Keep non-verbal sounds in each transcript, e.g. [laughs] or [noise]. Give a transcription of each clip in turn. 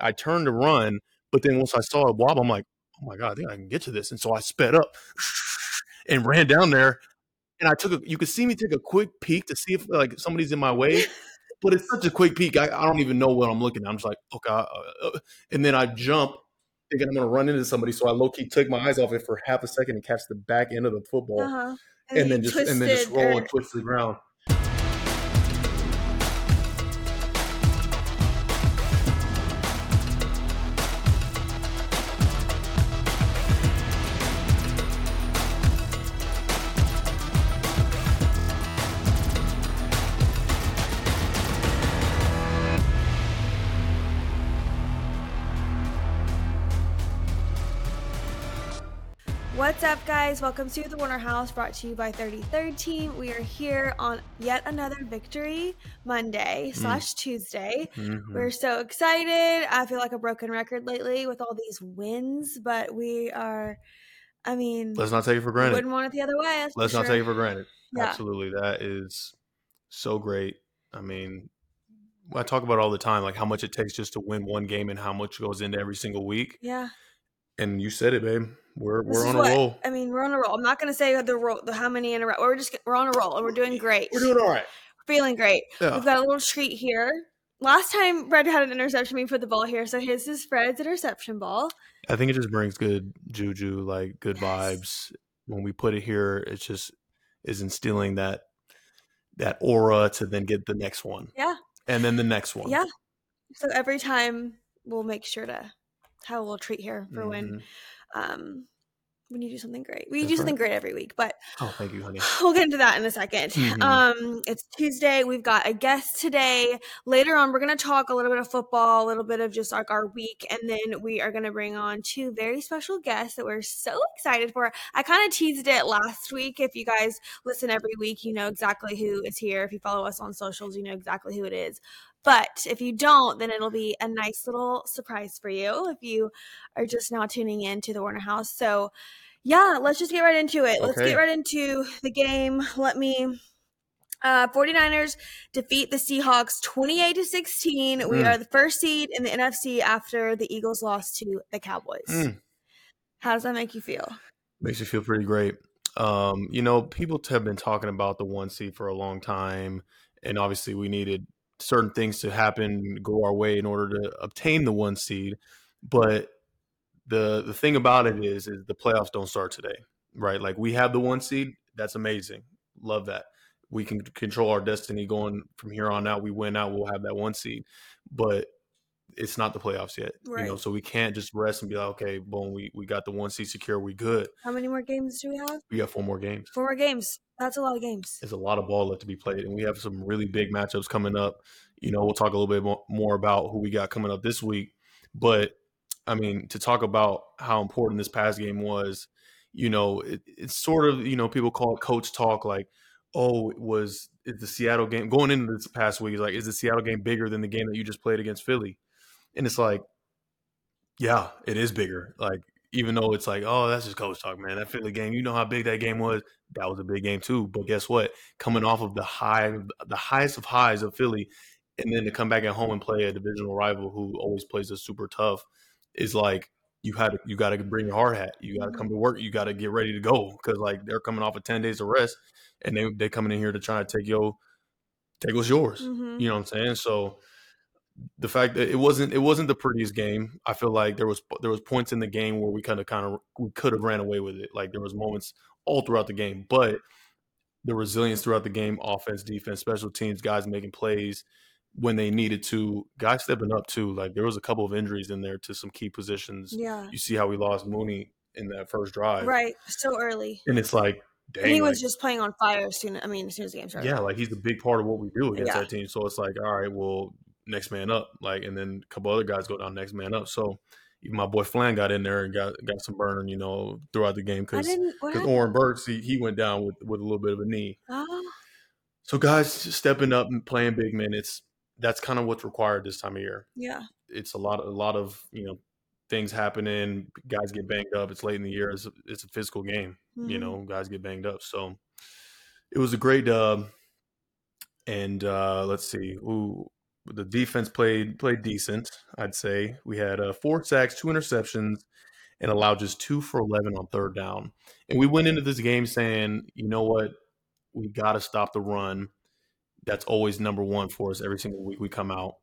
I turned to run, but then once I saw it wobble, I'm like, oh my god, I think I can get to this, and so I sped up [laughs] and ran down there, and I took a. You could see me take a quick peek to see if like somebody's in my way. [laughs] But it's such a quick peek. I, I don't even know what I'm looking at. I'm just like, okay. Uh, uh, and then I jump thinking I'm going to run into somebody. So I low key took my eyes off it for half a second and catch the back end of the football, Uh-huh. and, then just and then just roll or- and twist to the ground. Up, guys? Welcome to the Warner House, brought to you by 33rd Team. We are here on yet another victory Monday slash Tuesday. Mhm. We're so excited. I feel like a broken record lately with all these wins, but we are. I mean, Let's not take it for granted. wouldn't want it the other way. Let's not take it for granted. Yeah. Absolutely, that is so great. I mean, I talk about all the time, like how much it takes just to win one game and how much goes into every single week. Yeah, And you said it, babe. We're This we're is on a roll. I mean, we're on a roll. I'm not gonna say the roll, the how many in a row. We're just we're on a roll and we're doing great. We're doing all right. feeling great. Yeah. We've got a little treat here. Last time Fred had an interception, we put the ball here. So his is Fred's interception ball. I think it just brings good juju, like good Yes. vibes. When we put it here, it just is instilling that that aura to then get the next one. Yeah. And then the next one. Yeah. So every time we'll make sure to have a little treat here for when Mhm. um when you do something great. We That's do something right. great every week, but Oh, thank you, honey. [laughs] we'll get into that in a 2nd Mhm. Um, it's Tuesday. We've got a guest today. Later on, we're going to talk a little bit of football, a little bit of just like our week, and then we are going to bring on two very special guests that we're so excited for. I kind of teased it last week. If you guys listen every week, you know exactly who is here. If you follow us on socials, you know exactly who it is. But if you don't, then it'll be a nice little surprise for you if you are just now tuning in to the Warner House. So, yeah, let's just get right into it. Let's get right into the game. Let me. Uh, 49ers defeat the Seahawks 28 to 16. We Mm. are the first seed in the NFC after the Eagles lost to the Cowboys. Mm. How does that make you feel? Makes you feel pretty great. Um, you know, people have been talking about the one seed for a long time, and obviously we needed certain things to happen, go our way in order to obtain the one seed. But the the thing about it is, is the playoffs don't start today, right? Like we have the one seed, that's amazing, love that. We can control our destiny going from here on out. We win out, we'll have that one seed, but it's not the playoffs yet, you know. So we can't just rest and be like, okay, boom, we we got the one seed secure, we good. How many more games do we have? We got four more games. Four more games. That's a lot of games. There's a lot of ball left to be played, and we have some really big matchups coming up. You know, we'll talk a little bit more about who we got coming up this week. But I mean, to talk about how important this past game was, you know, it, it's sort of you know people call it coach talk, like, oh, it was the Seattle game going into this past week? Like, is the Seattle game bigger than the game that you just played against Philly? And it's like, yeah, it is bigger. Like, even though it's like, oh, that's just coach talk, man. That Philly game, you know how big that game was. That was a big game too. But guess what? Coming off of the high, the highest of highs of Philly, and then to come back at home and play a divisional rival who always plays us super tough is like you had to, you got to bring your hard hat. You got to come to work. You got to get ready to go because like they're coming off of ten days of rest, and they they coming in here to try to take your take what's yours. Mhm. You know what I'm saying? So the fact that it wasn't it wasn't the prettiest game. I feel like there was there was points in the game where we kind of kind of we could have ran away with it. Like there was moments all throughout the game, but the resilience throughout the game, offense, defense, special teams, guys making plays when they needed to, guys stepping up too. Like there was a couple of injuries in there to some key positions. Yeah. You see how we lost Mooney in that first drive, Right. So early. And it's like, dang, And he like, was just playing on fire as soon. I mean, as soon as the game started. yeah, like he's a big part of what we do against Yeah. that team. So it's like, all right, well, next man up. Like, and then a couple other guys go down next man up. So even my boy Flan got in there and got got some burning, you know, throughout the game because because? Oren Burks he, he went down with with a little bit of a knee. Oh, So guys stepping up and playing big minutes. That's kind of what's required this time of year. yeah. It's a lot a lot of you know things happening. Guys get banged up. It's late in the year. It's a, it's a physical game. You Mhm. know, guys get banged up. So it was a great dub. And uh, let's see, ooh, the defense played played decent. I'd say we had uh, four sacks, two interceptions, and allowed just two for eleven on third down. And we went into this game saying, you know what, we got to stop the run. That's always number one for us every single week we come out.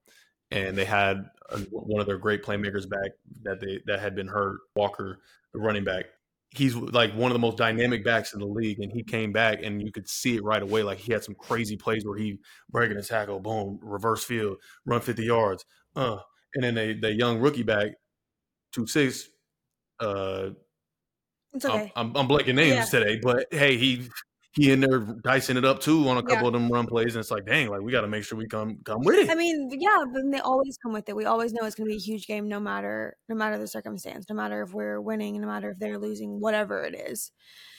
And they had a, one of their great playmakers back that they that had been hurt, Walker, the running back he's like one of the most dynamic backs in the league, and he came back, and you could see it right away. Like he had some crazy plays where he breaking a tackle, boom, reverse field, run fifty yards, uh, and then the the young rookie back, two six, uh, it's okay. I'm, I'm, I'm blanking names Yeah. today, but hey, he he in there dicing it up too on a couple Yeah. of them run plays, and it's like, dang, like we got to make sure we come come with it. I mean, yeah, but they always come with it. We always know it's going to be a huge game, no matter no matter the circumstance, no matter if we're winning, no matter if they're losing, whatever it is.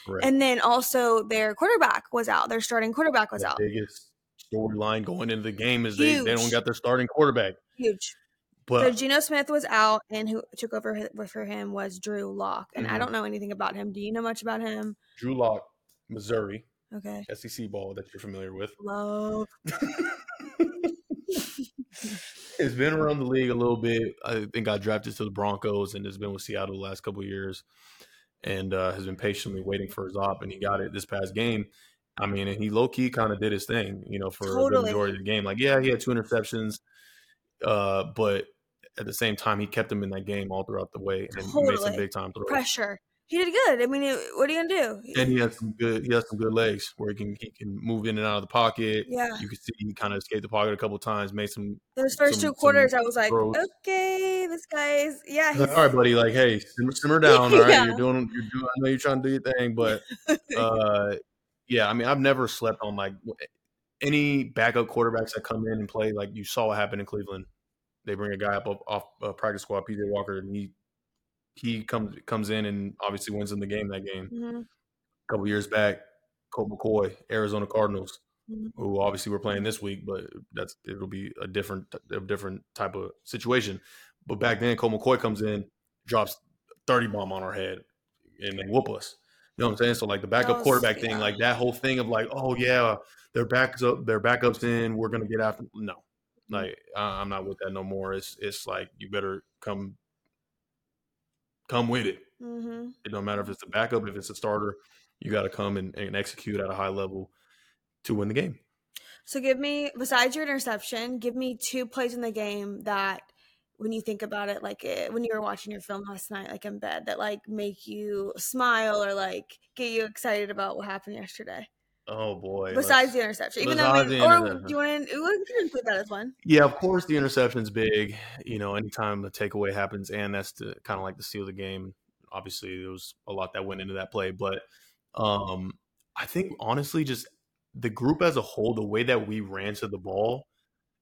Right. And then also their quarterback was out. Their starting quarterback was the out. biggest storyline going into the game is they, they don't got their starting quarterback. Huge. But so Geno Smith was out, and who took over for him was Drew Lock. And I Mhm. don't know anything about him. Do you know much about him? Drew Lock, Missouri, Okay. SEC ball that you're familiar with. Love. [laughs] [laughs] it's been around the league a little bit. I think I drafted to the Broncos and has been with Seattle the last couple of years, and uh, has been patiently waiting for his op, and he got it this past game. I mean, and he low key kind of did his thing, you know, for the majority of the game. Like, yeah, he had two interceptions, uh, but at the same time, he kept him in that game all throughout the way and made some big time throws. Pressure. He did good. I mean, it- what are you gonna do? And he has some good. He has some good legs where he can he can move in and out of the pocket. Yeah. You can see he kind of escaped the pocket a couple times, made some Those first some- two quarters, I was like, throws. okay, this guy's yeah. He's all right, buddy. Like, hey, simmer, simmer down. All [laughs] right, Yeah. you're doing, you're doing. I know you're trying to do your thing, but [laughs] uh, yeah. I mean, I've never slept on like any backup quarterbacks that come in and play. Like you saw what happened in Cleveland. They bring a guy up off, off uh, practice squad, PJ Walker, and he he comes comes in and obviously wins in the game that game. Mhm, A couple years back, Colt McCoy, Arizona Cardinals, mhm. who obviously we're playing this week, but that's it'll be a different a different type of situation. But back then, Colt McCoy comes in, drops thirty bomb on our head, and they whoop us. You know what I'm saying? So like the backup was- quarterback thing, yeah. like that whole thing of like, oh yeah, their backs up, their backups in, we're gonna get after. No, Mm-hmm. like I'm not with that no more. It's it's like you better come come with it. Mhm. It don't matter if it's a backup, if it's a starter, you got to come and, and execute at a high level to win the game. So give me, besides your interception, give me two plays in the game that, when you think about it, like it, when you were watching your film last night, like in bed, that like make you smile or like get you excited about what happened yesterday. Oh boy! Besides the interception, even though, we, or do you want to, include that as one. yeah, of course the interception's big. You know, anytime the takeaway happens, and that's the kind of like the seal of the game. Obviously, there was a lot that went into that play, but um, I think honestly, just the group as a whole, the way that we ran to the ball,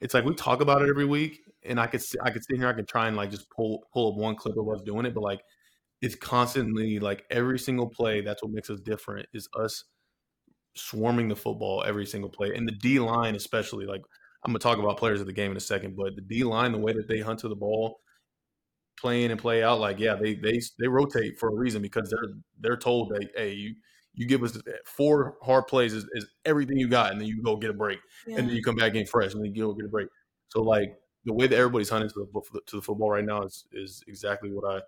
it's like we talk about it every week, and I could sit- I could sit here, I could try and like just pull pull up one clip of us doing it, but like it's constantly like every single play. That's what makes us different. Is us swarming the football every single play, and the D line especially. Like I'm gonna talk about players of the game in a second, but the D line, the way that they hunt to the ball, play in and play out, like yeah, they they they rotate for a reason because they're they're told that hey you you give us four hard plays is, is everything you got, and then you go get a break, Yeah. and then you come back in fresh, and then you go get a break. So like the way that everybody's hunting to the to the football right now is is exactly what I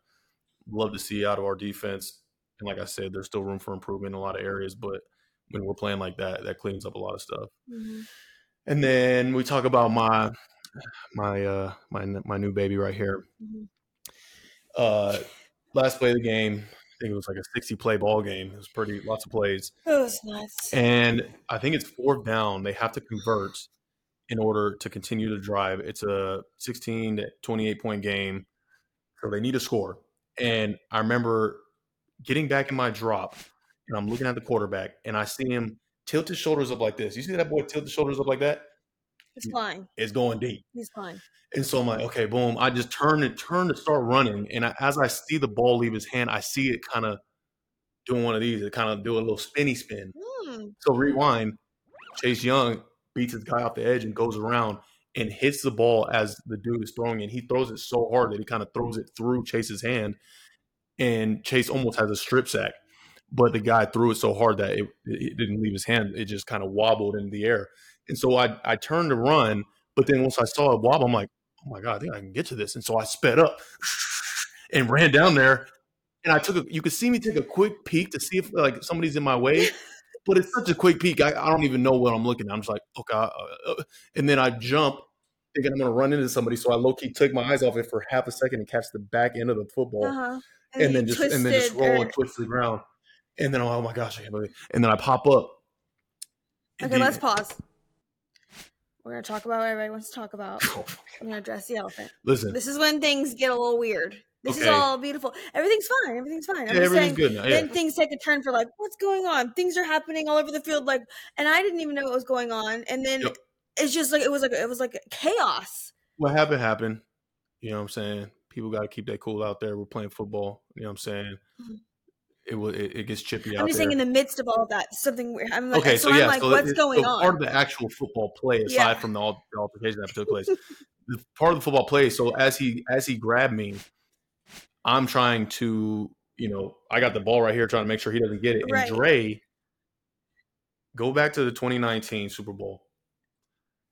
love to see out of our defense. And like I said, there's still room for improvement in a lot of areas, but when we're playing like that, that cleans up a lot of stuff. Mhm. And then we talk about my my uh my my new baby right here. Mhm. Uh last play of the game, I think it was like a 60 play ball game. It was pretty lots of plays. It was nuts. And I think it's fourth down. They have to convert in order to continue to drive. It's a 16 to 28 point game. So they need to score. And I remember getting back in my drop and I'm looking at the quarterback and I see him tilt his shoulders up like this. You see that boy tilt his shoulders up like that? He's flying. It's going deep. He's flying. And so I'm like, okay, boom. I just turn and turn to start running. And I, as I see the ball leave his hand, I see it kind of doing one of these. It kind of do a little spinny spin. Hmm. So rewind. Chase Young beats his guy off the edge and goes around and hits the ball as the dude is throwing it. He throws it so hard that he kind of throws it through Chase's hand, and Chase almost has a strip sack. But the guy threw it so hard that it, it didn't leave his hand. It just kind of wobbled in the air. And so I I turned to run, But then once I saw it wobble, I'm like, oh my god, I think I can get to this. And so I sped up [laughs] and ran down there. And I took a, you could see me take a quick peek to see if like somebody's in my way, [laughs] but it's such a quick peek. I, I don't even know what I'm looking at. I'm just like, okay. Uh, uh, and then I jump thinking I'm going to run into somebody. So I low key took my eyes off it for half a second and catch the back end of the football. Uh-huh. And, and then just and then just roll or... and twist to the ground. And then oh my gosh, I can't believe it. And then I pop up. Okay, let's pause. We're gonna talk about what everybody wants to talk about. [laughs] Oh I'm gonna address the elephant. Listen, this is when things get a little weird. This okay. is all beautiful. Everything's fine. Everything's fine. I'm yeah, everything's saying, good now. Yeah. Then things take a turn for like, what's going on? Things are happening all over the field. Like, and I didn't even know what was going on. And then yep. it's just like it was like it was like chaos. What happened happened. You know what I'm saying? People got to keep that cool out there. We're playing football. You know what I'm saying? Mm-hmm it will it, gets chippy. I'm just there. saying, in the midst of all of that, something weird. I'm like, okay, so, so yeah, I'm like, so what's going so on? Part of the actual football play, aside yeah. from the, the altercation that took place, the part of the football play. So as he as he grabbed me, I'm trying to, you know, I got the ball right here, trying to make sure he doesn't get it. And right. Dre, go back to the 2019 Super Bowl.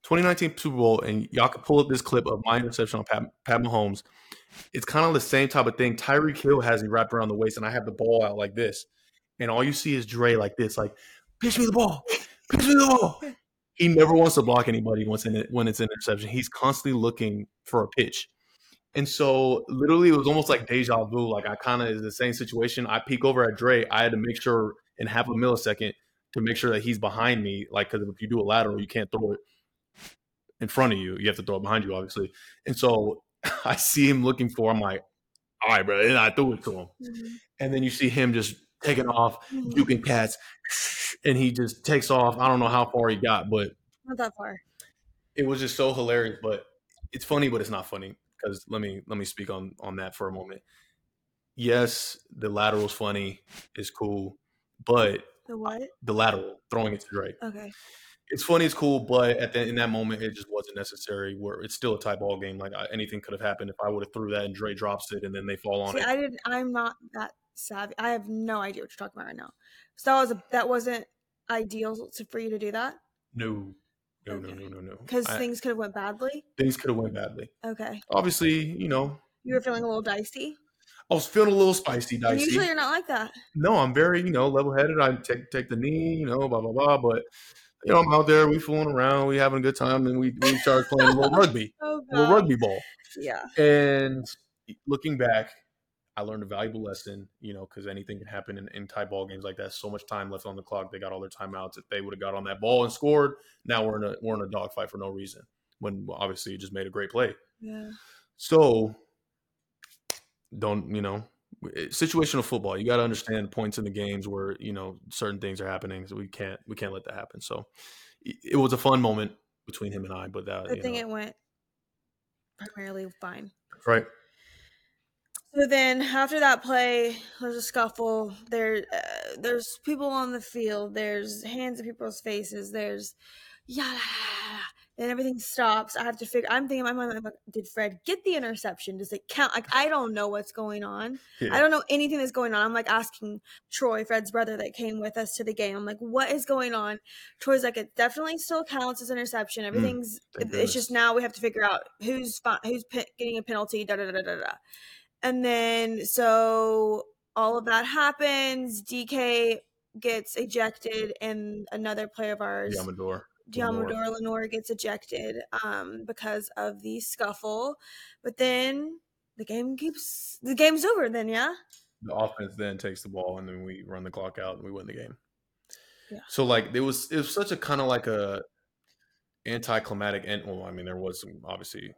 2019 Super Bowl, and y'all can pull up this clip of my interception on Pat, Pat Mahomes. It's kind of the same type of thing. Tyreek Hill has me wrapped around the waist, and I have the ball out like this and all you see is Dre like this, like pitch me the ball, pitch me the ball. He never wants to block anybody once in it, when it's an interception. He's constantly looking for a pitch. And so literally it was almost like deja vu. Like I kind of is the same situation. I peek over at Dre. I had to make sure in half a millisecond to make sure that he's behind me. Like, because if you do a lateral, you can't throw it in front of you. You have to throw it behind you, obviously. And so [laughs] I see him looking for. I'm like, all right, bro. And I threw it to him. Mm-hmm. And then you see him just taking off, mm-hmm. juking cats, [laughs] and he just takes off. I don't know how far he got, but not that far. It was just so hilarious, but it's funny, but it's not funny because let me let me speak on on that for a moment. Yes, the lateral's funny, is cool, but the what? The lateral throwing it to Drake. Okay. It's funny, it's cool, but at the, in that moment, it just wasn't necessary. Where it's still a tie ball game. Like I, anything could have happened if I would have threw that and Dre drops it, and then they fall on See, it. I didn't. I'm not that savvy. I have no idea what you're talking about right now. So that was a, that wasn't ideal to, for you to do that. No, no, okay. no, no, no, no. Because things could have went badly. Things could have went badly. Okay. Obviously, you know. You were feeling a little dicey. I was feeling a little spicy, dicey. And usually, you're not like that. No, I'm very, you know, level headed. I take take the knee, you know, blah blah blah. But you know, I'm out there, we fooling around, we having a good time, and we we started playing a little [laughs] oh, rugby, oh, a little rugby ball. Yeah. And looking back, I learned a valuable lesson, you know, because anything can happen in, in tie ball games like that. So much time left on the clock. They got all their timeouts. If they would have got on that ball and scored, now we're in a we're in a dogfight for no reason. When obviously you just made a great play. Yeah. So don't you know situational football? You got to understand points in the games where you know certain things are happening. So we can't we can't let that happen. So it was a fun moment between him and I, but that I think know. it went primarily fine. Right. So then after that play, there's a scuffle. There, uh, there's people on the field. There's hands in people's faces. There's yeah. Then everything stops. I have to figure. I'm thinking in my mind, like, did Fred get the interception? Does it count? Like I don't know what's going on. Yeah. I don't know anything that's going on. I'm like asking Troy, Fred's brother, that came with us to the game. I'm like, what is going on? Troy's like, it definitely still counts as interception. Mm, Everything's. Mm, it's just now we have to figure out who's who's getting a penalty. Da da da da da. And then so all of that happens. DK gets ejected, and another player of ours, Deommodore. Deommodore Lenoir gets ejected um, because of the scuffle. But then the game keeps the game's over. Then yeah. The offense then takes the ball, and then we run the clock out, and we win the game. Yeah. So like it was it was such a kind of like a anticlimactic end. Well, I mean there was some obviously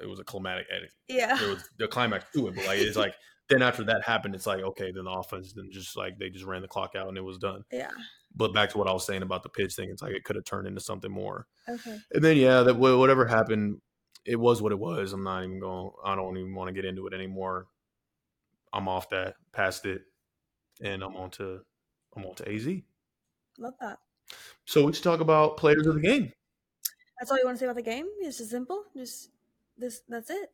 it was a climatic edit. Yeah. It was the climax to it, but like it's like [laughs] then after that happened, it's like okay, then the offense then just like they just ran the clock out and it was done. Yeah. But back to what I was saying about the pitch thing, it's like it could have turned into something more. Okay. And then yeah, that whatever happened, it was what it was. I'm not even going. I don't even want to get into it anymore. I'm off that, past it, and I'm on to I'm on to AZ. Love that. So we should talk about players of the game. That's all you want to say about the game? It's just simple. Just this that's it.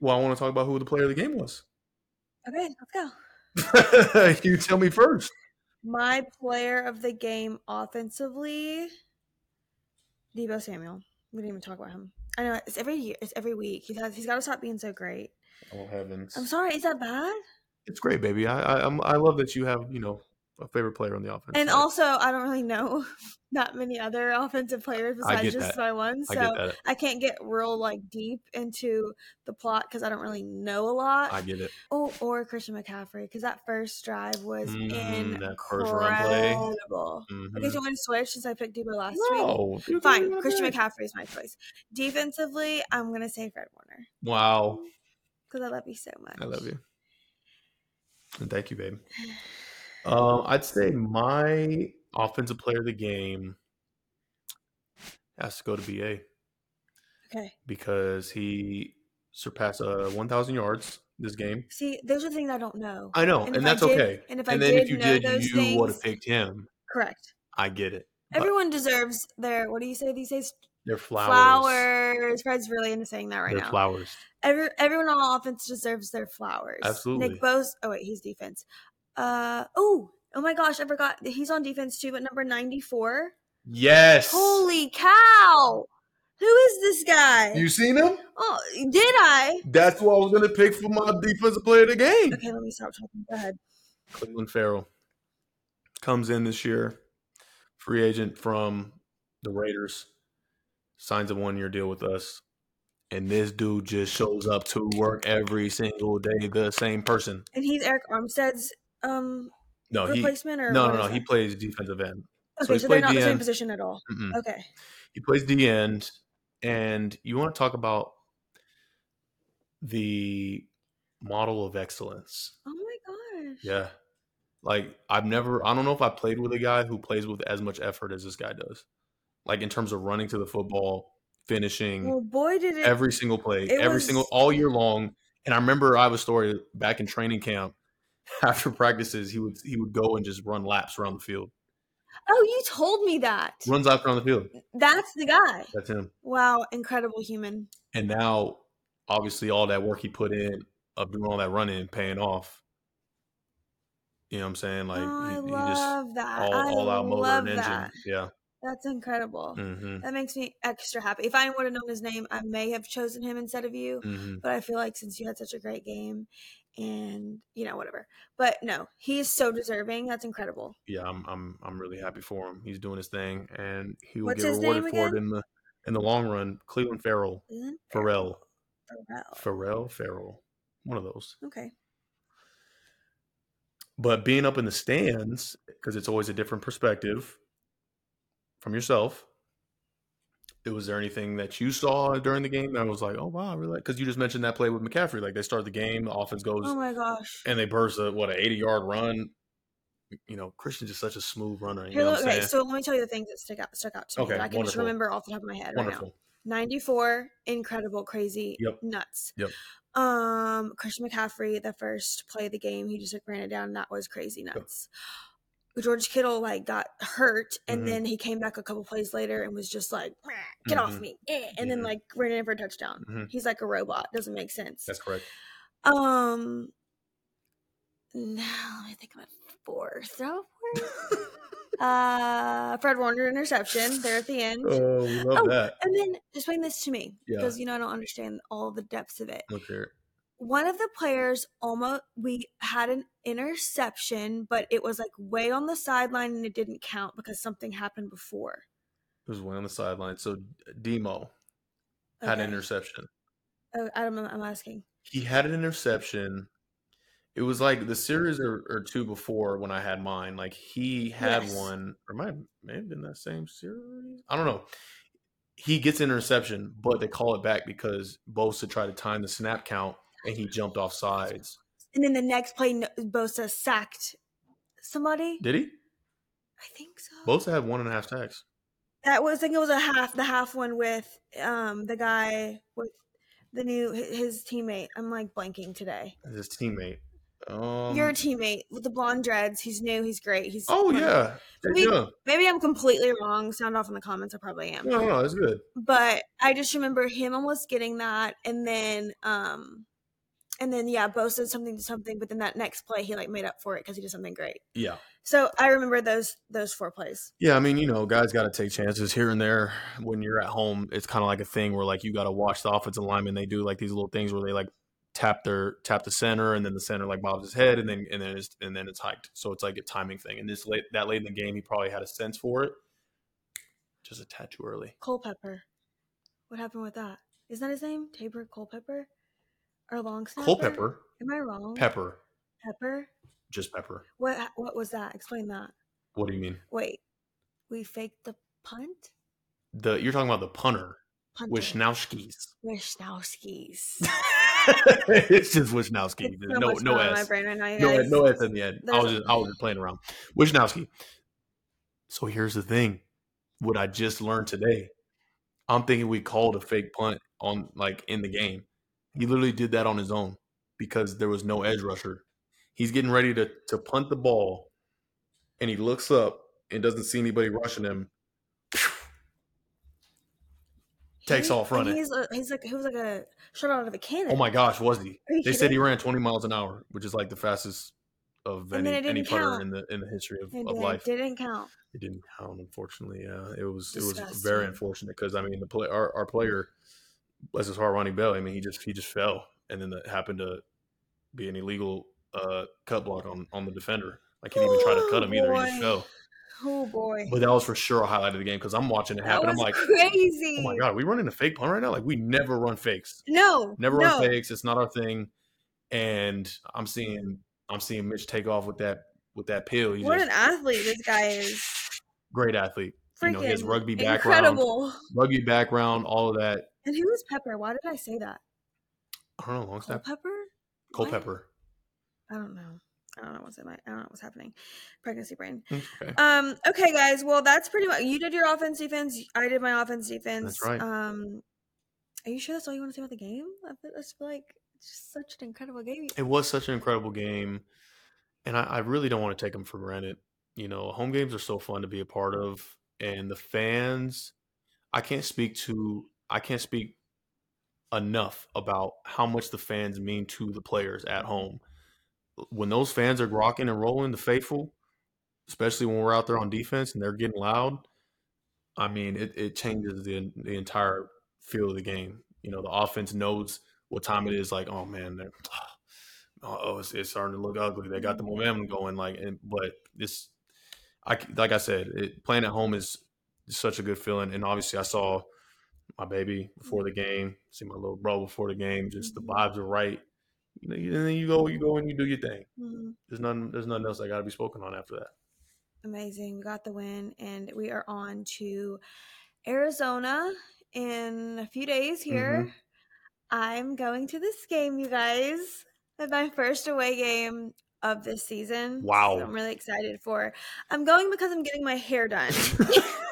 Well, I want to talk about who the player of the game was. Okay, let's go. [laughs] you tell me first. My player of the game offensively, Deebo Samuel. We didn't even talk about him. I know it's every year. It's every week. He has. He's got to stop being so great. Oh heavens! I'm sorry. Is that bad? It's great, baby. I I, I'm, I love that you have you know a favorite player on the offense. And also, I don't really know [laughs] that many other offensive players besides just that. my one. So that. I can't get real like deep into the plot because I don't really know a lot. I get it. Oh, or Christian McCaffrey because that first drive was Mm, that first run play. incredible. Mhm. Okay, so I'm going to switch since I picked Deebo last week. No, dude, Fine, Christian. McCaffrey is my choice. Defensively, I'm going to say Fred Warner Wow, because I love you so much. I love you. And thank you, babe. [sighs] [sighs] [sighs] Um, I'd say my offensive player of the game has to go to BA Okay. because he surpassed uh 1,000 yards this game. See, those are things I don't know. I know, And and, that's did- okay. and if I and then did if you know did, those you would things- have picked him. Correct. I get it. Everyone deserves their what do you say these days? they're flowers. Flowers. Fred's really into saying that right they're now. flowers. Every, everyone on offense deserves their flowers. Absolutely. Nick Bosa. Oh wait, he's defense. Uh oh. Oh my gosh, I forgot he's on defense too, but number 94. Yes. Holy cow! Who is this guy? You seen him? oh, did I? That's what I was gonna pick for my defensive player of the game. Okay, let me stop talking. Go ahead. Clelin Ferrell comes in this year, free agent from the Raiders, signs a one year deal with us. And this dude just shows up to work every single day, the same person. And he's Arik Armstead's um No, he replacement or no no no. He plays defensive end. Okay, he's so they're not the same position at all. Mm-mm. Okay. He plays D end, and you want to talk about the model of excellence. Oh my gosh. Yeah. Like I've never I don't know if I played with a guy who plays with as much effort as this guy does. Like in terms of running to the football, finishing Well, boy, did it. every single play, every was- single all year long. And I remember I have a story back in training camp [laughs] after practices, he would he would go and just run laps around the field. oh, you told me that. Runs laps around the field. That's the guy. That's him. Wow, incredible human. And now obviously all that work he put in of doing all that running paying off. You know what I'm saying? Like oh, I he, he just that. all, I all out motor and engine. that. Yeah. That's incredible. hmm That makes me extra happy. If I would have known his name, I may have chosen him instead of you. hmm But I feel like since you had such a great game and, you know, whatever. But no, he's so deserving. That's incredible. Yeah, I'm I'm I'm really happy for him. He's doing his thing, and he will What's get rewarded for it in the in the long run. Clelin Ferrell, Pharrell, Pharrell. Pharrell, Farrell, one of those. Okay. But being up in the stands because it's always a different perspective from yourself. It was there anything that you saw during the game that was like, oh wow, really? Because you just mentioned that play with McCaffrey. Like they start the game, the offense goes, Oh my gosh. and they burst a what an eighty yard run. You know, Christian's just such a smooth runner. You Here, know okay, so let me tell you the things that stick out stuck out to me Okay, that I can just remember off the top of my head right now. 94, incredible, crazy, Yep. nuts. Yep. Um, Christian McCaffrey, the first play of the game, he just like ran it down. And that was crazy nuts. George Kittle like got hurt, and Mhm. then he came back a couple plays later and was just like, "Get off Mhm. me!" eh," and then Mhm. like ran in for a touchdown. Mhm. He's like a robot. Doesn't make sense. That's correct. Um, now let me think about fourth. Oh, fourth? [laughs] uh, Fred Warner interception there at the end. Oh, we love Oh, that. And then explain this to me Yeah. because you know I don't understand all the depths of it. Look here. One of the players almost we had an interception, but it was like way on the sideline and it didn't count because something happened before. It was way on the sideline. So Demo had an interception. Oh, Adam, I'm I'm asking. He had an interception. It was like the series or, or two before when I had mine. Like he had Yes. one, or might may have been that same series. I don't know. He gets an interception, but they call it back because Bosa tried to time the snap count and he jumped off sides. And then the next play, Bosa sacked somebody. Did he? I think so. Bosa had one and a half sacks. That was I think it was a half the half one with um the guy with the new his teammate. I'm like blanking today. His teammate. Um, Your teammate with the blonde dreads. He's new. He's great. He's oh of- yeah, Jay We- Young. Maybe I'm completely wrong. Sound off in the comments. I probably am. No, no, that's good. But I just remember him almost getting that, and then um, and then yeah, Bo said something to something, but then that next play he like made up for it because he did something great. Yeah, So I remember those those four plays. Yeah, I mean, you know, guys got to take chances here and there. When you're at home, it's kind of like a thing where like you got to watch the offensive lineman. They do like these little things where they like tap their tap the center, and then the center like bobs his head, and then and then it's and then it's hiked. So it's like a timing thing. And this late that late in the game, he probably had a sense for it. Just a tad too early. Culpepper. What happened with that? Isn't that his name? Taybor Culpepper? Or long snapper? Culpepper, Am I wrong? pepper, Pepper? just pepper. What uh, what was that? Explain that. What do you mean? Wait. We faked the punt? The you're talking about the punter, Punter. Wishnowsky's. Wishnowskys. [laughs] it's just Wishnowsky. There's so No, no S. brain right now, No, no S in the end. I was just I was just playing around. Wishnowsky. So here's the thing. What I just learned today. I'm thinking we called a fake punt on like in the game. He literally did that on his own because there was no edge rusher. He's getting ready to to punt the ball, and he looks up and doesn't see anybody rushing him. Takes He- off running. He's, a, he's like he was like a shot out of a cannon. Oh my gosh, was he? They said he ran 20 miles an hour, which is like the fastest of any, any putter count. in the in the history of, of it life. didn't count. It didn't count, unfortunately. Yeah, it was it was very unfortunate because I mean the play our, our player, bless his heart, Ronnie Bell. I mean he just he just fell, and then that happened to be an illegal uh, cut block on on the defender. Like he didn't even try to cut him either. He just fell. Oh boy. But that was for sure a highlight of the game because I'm watching it happen. I'm like, crazy. oh my god, are we running a fake punt right now? Like we never run fakes. No. Never no. run fakes. It's not our thing. And I'm seeing I'm seeing Mitch take off with that with that pill. He's What just an athlete this guy is. great athlete. You know, he has rugby background, incredible. rugby background, all of that. And who is Pepper? Why did I say that? I don't know, long snap, Culpepper? Why? Culpepper. I don't know. I don't know what's in my I don't know what's happening. Pregnancy brain. Mm, Okay. Um, okay, guys. Well, that's pretty much you did your offense defense. I did my offense defense. That's right. Um, are you sure that's all you want to say about the game? I feel, I feel like it's just such an incredible game. It was such an incredible game, and I, I really don't want to take them for granted. You know, home games are so fun to be a part of, and the fans. I can't speak to. I can't speak enough about how much the fans mean to the players at home. When those fans are rocking and rolling, the faithful, especially when we're out there on defense and they're getting loud, I mean, it, it changes the the entire feel of the game. You know, the offense knows what time it is. Like, oh man, [sighs] oh, it's, it's starting to look ugly. They got the momentum going. Like, and, but this, I like I said, it, playing at home is such a good feeling. And obviously, I saw my baby before the game, see my little bro before the game. Just the Mhm. vibes are right. You know, and then you go, you go and you do your thing. Mhm. There's nothing, there's nothing else I got to be spoken on after that. Amazing. We got the win, and we are on to Arizona in a few days here. Mhm. I'm going to this game, you guys. My first away game of this season. Wow. so I'm really excited for. I'm going because I'm getting my hair done. [laughs] [laughs]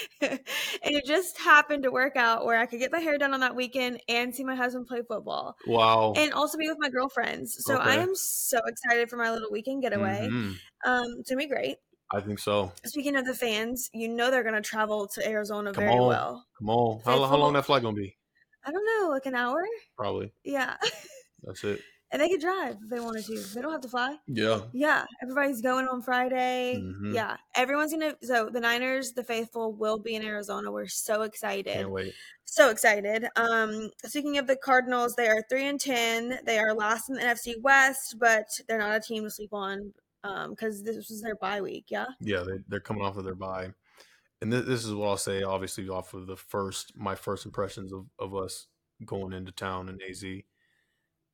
[laughs] and it just happened to work out where I could get my hair done on that weekend and see my husband play football Wow. and also be with my girlfriends. So I am so excited for my little weekend getaway. Mhm. Um, it's gonna be great. I think so. Speaking of the fans, you know they're gonna travel to Arizona Come very on. well. Come on. How, how long that flight gonna be? I don't know, like an hour? Probably. Yeah. That's it. And they could drive if they wanted to. They don't have to fly. Yeah. Yeah. Everybody's going on Friday. Mhm. Yeah. Everyone's gonna so the Niners, the faithful, will be in Arizona. We're so excited. Can't wait. So excited. Um speaking of the Cardinals, they are three and ten. They are last in the NFC West, but they're not a team to sleep on. Um, because this was their bye week, yeah. Yeah, they, they're coming off of their bye, and th- this is what I'll say. Obviously, off of the first, my first impressions of, of us going into town in AZ,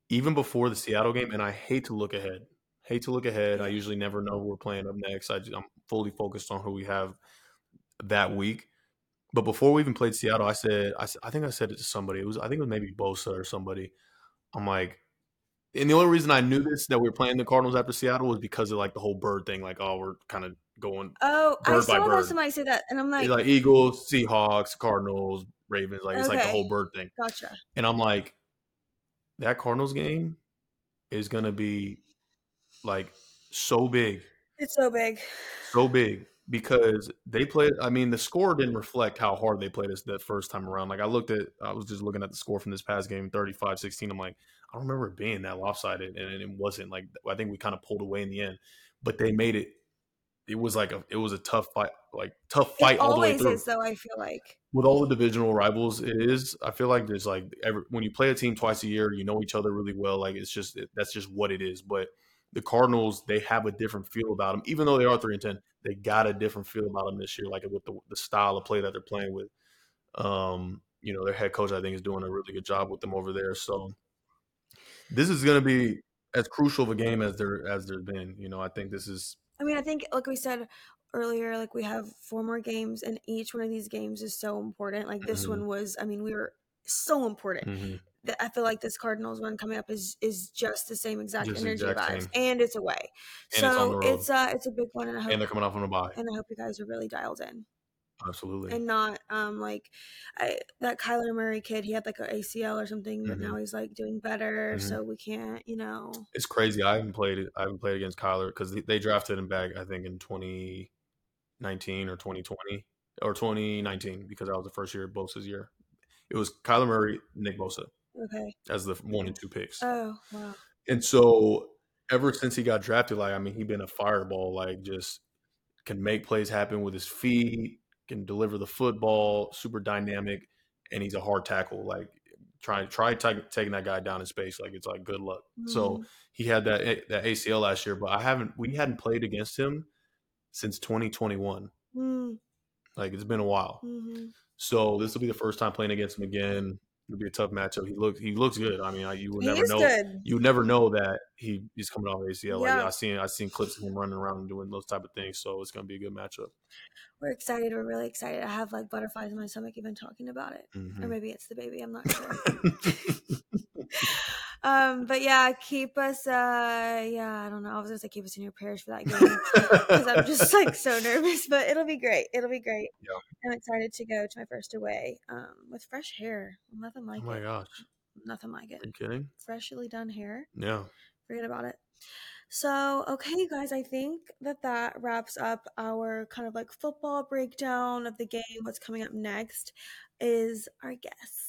even before the Seattle game. And I hate to look ahead. Hate to look ahead. I usually never know who we're playing up next. I, I'm fully focused on who we have that week. But before we even played Seattle, I said, I think I said it to somebody. It was, I think it was maybe Bosa or somebody. I'm like, and the only reason I knew this that we were playing the Cardinals after Seattle was because of like the whole bird thing. Like, oh, we're kind of going Oh, I saw that somebody say that, and I'm like, like, Eagles, Seahawks, Cardinals, Ravens. Like it's like the whole bird thing. gotcha. And I'm like, that Cardinals game is gonna be like so big, It's so big. so big because they played. I mean, the score didn't reflect how hard they played us that first time around. Like I looked at, I was just looking at the score from this past game, 35-16. I'm like, I don't remember it being that lopsided, and it wasn't. Like I think we kind of pulled away in the end, but they made it. It was like a, it was a tough fight, like tough fight it all the way always through. is, though. I feel like With all the divisional rivals, it is. I feel like there's like every when you play a team twice a year, you know each other really well. Like it's just it, that's just what it is. But the Cardinals, they have a different feel about them, even though they are three and ten. They got a different feel about them this year, like with the, the style of play that they're playing with. Um, you know, their head coach, I think, is doing a really good job with them over there. So this is going to be as crucial of a game as there as there's been. You know, I think this is I mean, I think like we said earlier, like we have four more games, and each one of these games is so important. Like this Mhm. one was, I mean, we were so important. mhm. that I feel like this Cardinals one coming up is is just the same exact Just energy exact vibes, same. and it's away. And so road. it's uh it's a big one, and I hope and they're coming off on a bye. and I hope you guys are really dialed in Absolutely. and not um like I that Kyler Murray kid. He had like a ACL or something, but Mhm. now he's like doing better. Mhm. So we can't, you know. It's crazy. I haven't played it. I haven't played against Kyler because they, they drafted him back. I think in 2019 or 2020 or 2019 because that was the first year of Bosa's year. It was Kyler Murray, Nick Bosa Okay. as the one and two picks. Oh wow. And so ever since he got drafted, like I mean, he been a fireball. Like just can make plays happen with his feet, can deliver the football, super dynamic, and he's a hard tackle. Like try try ta- taking that guy down in space. Like it's like good luck. So Mhm. he had that that ACL last year, but I haven't. We hadn't played against him since 2021. Mm, Like it's been a while. mhm. So this will be the first time playing against him again. It'll be a tough matchup. He looks he looks good. I mean, I, you would He never know. good. You would never know that he he's coming off ACL. Like I seen I seen clips of him running around and doing those type of things. So it's gonna be a good matchup. We're excited. We're really excited. I have like butterflies in my stomach even talking about it. Or Mhm. maybe it's the baby. I'm not sure. [laughs] [laughs] um, but yeah, keep us. Uh, yeah, I don't know. I was gonna say keep us in your prayers for that game [laughs] because I'm just like so nervous. But it'll be great. It'll be great. Yeah. I'm excited to go to my first away. Um, with fresh hair. Nothing like it. oh my it. gosh, Nothing like it. are you kidding? Freshly done hair. Yeah. Forget about it. So, okay, you guys, I think that that wraps up our kind of like football breakdown of the game. What's coming up next is our guests.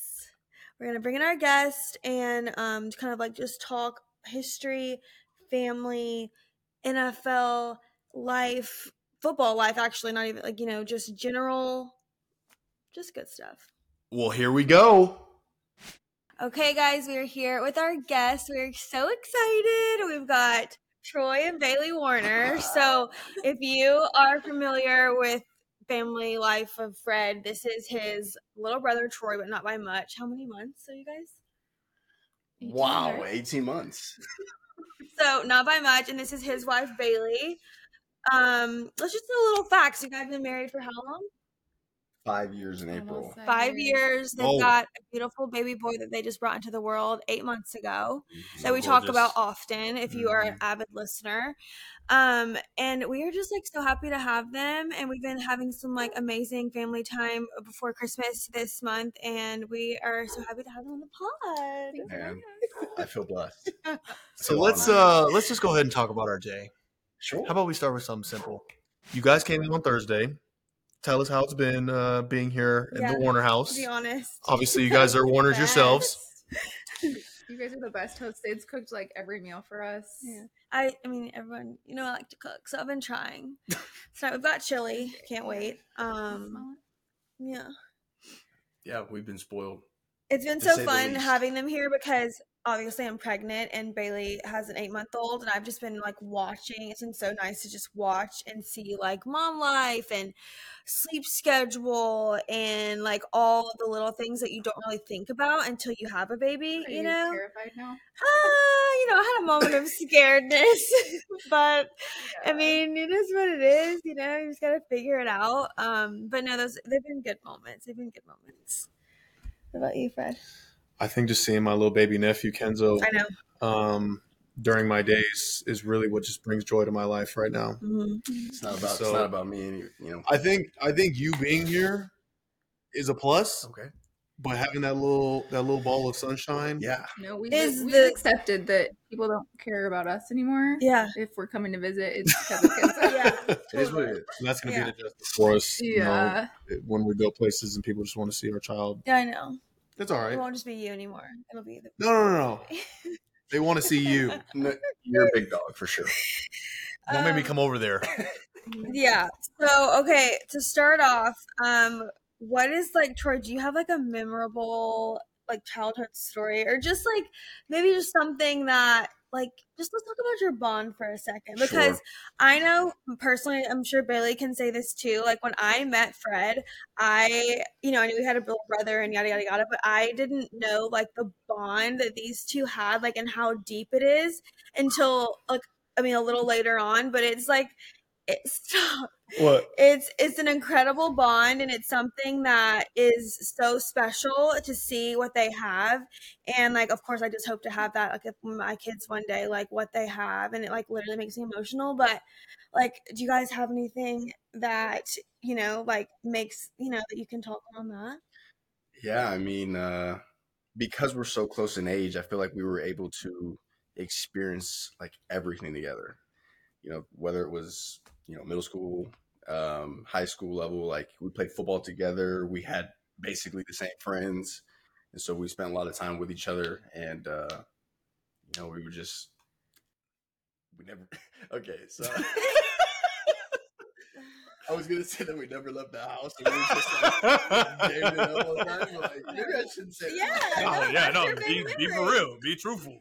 We're going to bring in our guest and um, kind of like just talk history, family, NFL life, football life, actually, not even like, you know, just general, just good stuff. Well, here we go. Okay, guys, we are here with our guests. We're so excited. We've got Troy and Bailee Warner. So, if you are familiar with family life of Fred, this is his little brother Troy, but not by much. How many months are you guys? Wow, 18 months. [laughs] So, not by much, and this is his wife Bailee. Um, let's just do a little facts. You guys been married for how long? Five years in April. Five years. They've Oh. got a beautiful baby boy that they just brought into the world eight months ago. Mhm. that we talk about often if you are an Mm-hmm. avid listener. Um, and we are just like so happy to have them. And we've been having some like amazing family time before Christmas this month. And we are so happy to have them on the pod. Man, I feel blessed. [laughs] So So let's honored. uh let's just go ahead and talk about our day. Sure. How about we start with something simple? You guys came in on Thursday. Tell us how it's been uh, being here in Yeah, the Warner To house. be honest. Obviously, you [laughs] guys are Warners yourselves. [laughs] You guys are the best hosts. It's cooked like every meal for us. Yeah. I, I mean, everyone, you know, I like to cook, so I've been trying. [laughs] so we've got chili. Can't wait. Um, yeah. Yeah, we've been spoiled. It's been to so fun having them here because obviously I'm pregnant and Bailee has an eight month old and I've just been like watching. It's been so nice to just watch and see like mom life and sleep schedule and like all the little things that you don't really think about until you have a baby, Are you you know? terrified now? Ah, you know, I had a moment of scaredness, [laughs] but I mean, it is what it is. You know, you just gotta figure it out. Um, but no, those they've been good moments. They've been good moments. What about you, Fred? I think just seeing my little baby nephew Kenzo I know. um, during my days is really what just brings joy to my life right now. hmm It's not about So- it's not about me any you know. I think I think you being here is a plus, Okay. but having that little that little ball of sunshine, Yeah. No, we Is just, we the- accepted that people don't care about us anymore. Yeah. If we're coming to visit, it's because of kids. [laughs] Yeah. It is what it is. And that's going to Yeah. be the justice for us. you know, Yeah. when we go places and people just want to see our child. Yeah, I know. That's all It won't just be you anymore. It'll be the No, no, no, no. [laughs] They want to see you. [laughs] You're a big dog for sure. Don't make me Um, come over there. [laughs] Yeah. So okay, to start off, um, what is like Troy? Do you have like a memorable like childhood story, or just like maybe just something that like just let's talk about your bond for a second because Sure. I know personally, I'm sure Bailee can say this too. Like when I met Fred, I you know I knew he had a little brother and yada yada yada, but I didn't know like the bond that these two had, like and how deep it is until like I mean a little later on. But it's like it's [laughs] What? it's it's an incredible bond and it's something that is so special to see what they have and like of course i just hope to have that like if my kids one day like what they have and it like literally makes me emotional but like do you guys have anything that you know like makes you know that you can talk on that Yeah, I mean, uh, because we're so close in age, I feel like we were able to experience like everything together. You know, whether it was you know middle school, um, high school level, like we played football together. We had basically the same friends, and so we spent a lot of time with each other. And uh, you know, we were just we never. [laughs] Okay, so. I was gonna say that we never left the house. And we were just like, gaming up all the time. Like, maybe I shouldn't say Yeah, that. no, Oh yeah, no, be, be for real, be truthful.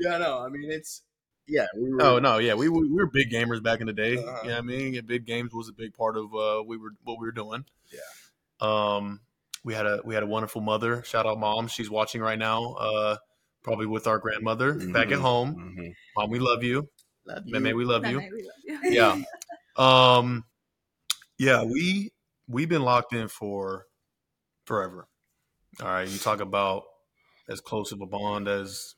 Yeah, no. I mean, it's yeah. We were. Oh no, yeah, we were, we were big gamers back in the day. Uh-huh. Yeah, I mean, yeah, big games was a big part of uh, we were what we were doing. Yeah. Um, we had a we had a wonderful mother. Shout out, mom. She's watching right now. Uh, probably with our grandmother back at Mhm, home. mhm. Mom, we love you. Love May you. we love That you. night we love you. Yeah. [laughs] Um, yeah, we we've been locked in for forever. All right, you talk about as close of a bond as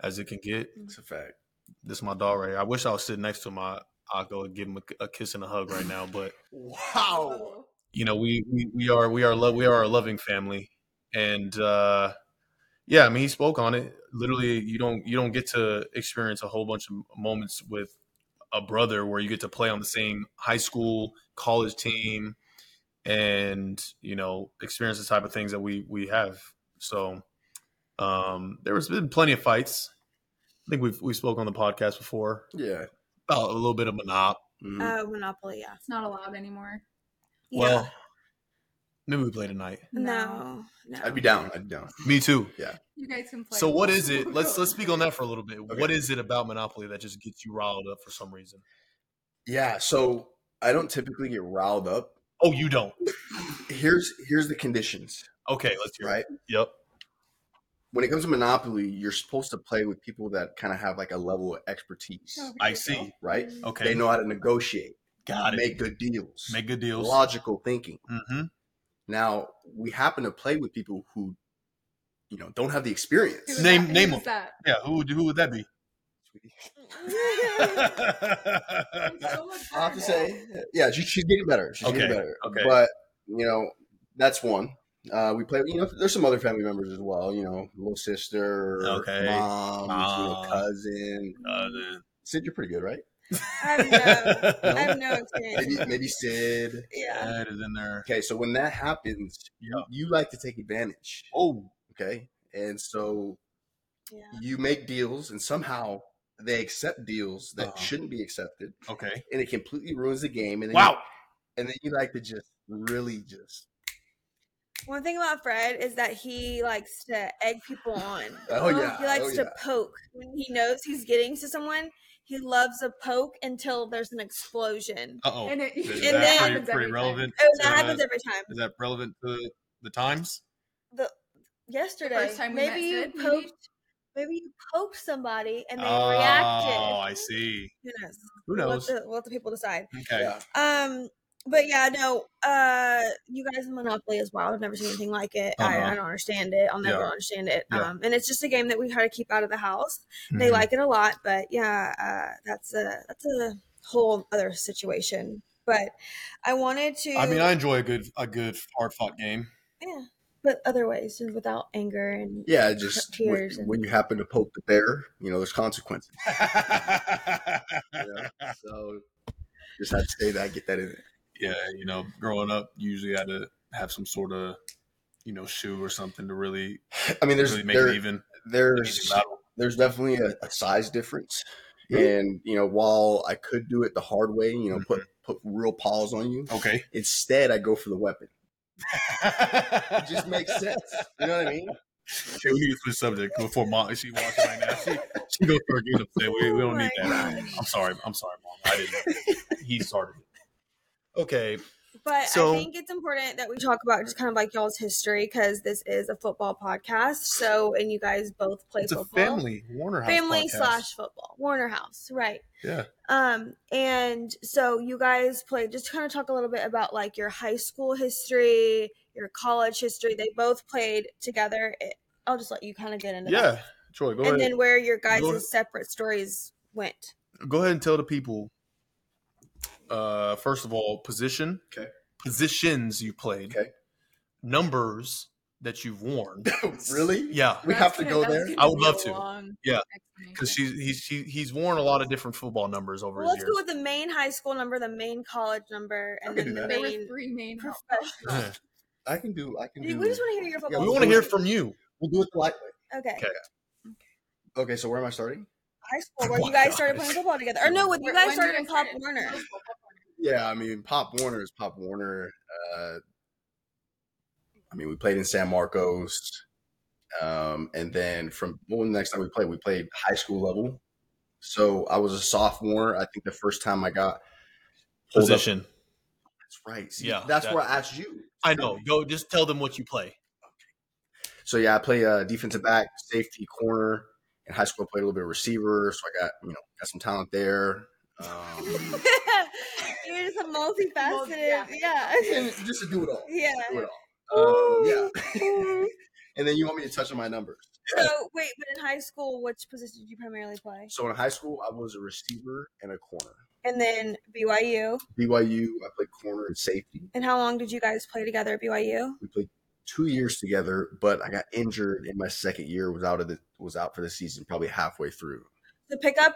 as it can get. It's a fact. This is my dog right here. I wish I was sitting next to him. I, I'll go and give him a, a kiss and a hug right now. But [laughs] Wow. you know, we we, we are we are love we are a loving family, and uh, yeah, I mean, he spoke on it. Literally, you don't you don't get to experience a whole bunch of moments with a brother where you get to play on the same high school, college team, and you know, experience the type of things that we we have. So, um, there has been plenty of fights. I think we've we spoke on the podcast before Yeah. about a little bit of monop. Mhm. uh monopoly yeah It's not allowed anymore. yeah Well, maybe we play tonight. no no I'd be down. I'd be down. Me too. Yeah, you guys can play. So what is it? Let's let's speak on that for a little bit. Okay. What is it about Monopoly that just gets you riled up for some reason? Yeah. So I don't typically get riled up. Oh, you don't. Here's here's the conditions. Okay, let's hear Right. it. Yep. When it comes to Monopoly, you're supposed to play with people that kind of have like a level of expertise, Oh, I see. right? Okay. They know how to negotiate, Got it. make good deals, Make good deals. logical thinking. Mm-hmm. Now we happen to play with people who, you know, don't have the experience. Who is Name- that? name Who them. that? Yeah. Who would who would that be? So [laughs] I have to say, yeah, she, she's getting better. She's Okay, getting better. okay. But you know, that's one. Uh, we play. You know, there's some other family members as well. You know, little sister, Okay. mom, you Mom. know, cousin. The- Sid, you're pretty good, right? I have no, I have no [laughs] experience. Maybe maybe Sid. Yeah. that is in there. Okay, so when that happens, Yeah. you like to take advantage. Oh, Okay, and so Yeah. you make deals, and somehow they accept deals that Uh-huh. shouldn't be accepted, okay. and it completely ruins the game. And then Wow. you, and then you like to just really just One thing about Fred is that he likes to egg people on. oh yeah, He likes oh, to yeah. poke. When he knows he's getting to someone, he loves a poke until there's an explosion. Uh oh. And it- Is and that then- pretty, happens pretty every time. relevant? Oh, that to- happens every time. Is that relevant to the times? The Yesterday, first time we maybe you Sid, maybe? poked, maybe you poked somebody and they oh, reacted. Oh, I see. Who knows? Who We'll let the, we'll let the people decide. Okay. Yeah. Um, but yeah, no. Uh, you guys in Monopoly is wild. I've never seen anything like it. I, Uh-huh. I don't understand it. I'll never Yeah. understand it. Yeah. Um, and it's just a game that we try to keep out of the house. They Mhm. like it a lot, but yeah, uh, that's a that's a whole other situation. But I wanted to. I mean, I enjoy a good a good hard fought game. yeah. but other ways without anger and Yeah, just tears when, and- when you happen to poke the bear, you know, there's consequences. [laughs] yeah. So just had to say that, get that in there. You know, growing up, you usually had to have some sort of, you know, shoe or something to really, I mean, there's really make there, it even. there's Easy there's definitely a, a size difference. Really? And you know, while I could do it the hard way, you know, put Mm-hmm. put real paws on you, Okay. instead I go for the weapon. It just makes [laughs] sense. You know what I mean? Okay, we need to switch subject before mom. She watching right now. She she goes start getting upset. We, we don't Oh need that. gosh. I'm sorry. I'm sorry, mom. I didn't. He started it. Okay. But So- I think it's important that we talk about just kind of like y'all's history because this is a football podcast. So, and you guys both play It's a football. family Warner House family podcast. slash football. Warner House, right? Yeah. Um, and so you guys played. Just kind of talk a little bit about like your high school history, your college history. They both played together. It, I'll just let you kind of get into Yeah. that. Yeah, Troy, go and ahead. And then where your guys' separate stories went. go ahead and tell the people. Uh, first of all, position. Okay. Positions you played. Okay. Numbers that you've worn. [laughs] really? Yeah. We have to go there? I would love to. Yeah, Because because she's he's he, he's worn a lot of different football numbers over Well, his let's years. go with the main high school number, the main college number, and then the that. main three main professional. [laughs] I can do. I can We do. just want to hear your football. we we'll want to hear from you. We'll do it the light way. Okay. Okay. Okay, so where am I starting? High school, where Oh you my guys started playing football together, or no, with you guys started in Pop started? Warner. Yeah, I mean, Pop Warner is Pop Warner. Uh, I mean, we played in San Marcos, um, and then from well, the next time we played, we played high school level. So I was a sophomore. I think the first time I got pulled up- Position. That's right. See, Yeah, that's that- where I asked you. I know. Go. Just tell them what you play. Okay. So yeah, I play uh, defensive back, safety, corner. In high school, I played a little bit of receiver, so I got you know got some talent there. Um, [laughs] You're just a multifaceted, yeah. and just to do it all. Yeah. Do it all. Um, yeah. [laughs] and then you want me to touch on my numbers. So wait, but in high school, which position did you primarily play? So in high school, I was a receiver and a corner. And then BYU. BYU, I played corner and safety. And how long did you guys play together at BYU? We played two years together, but I got injured in my second year. Was out of the was out for the season, probably halfway through. So pick up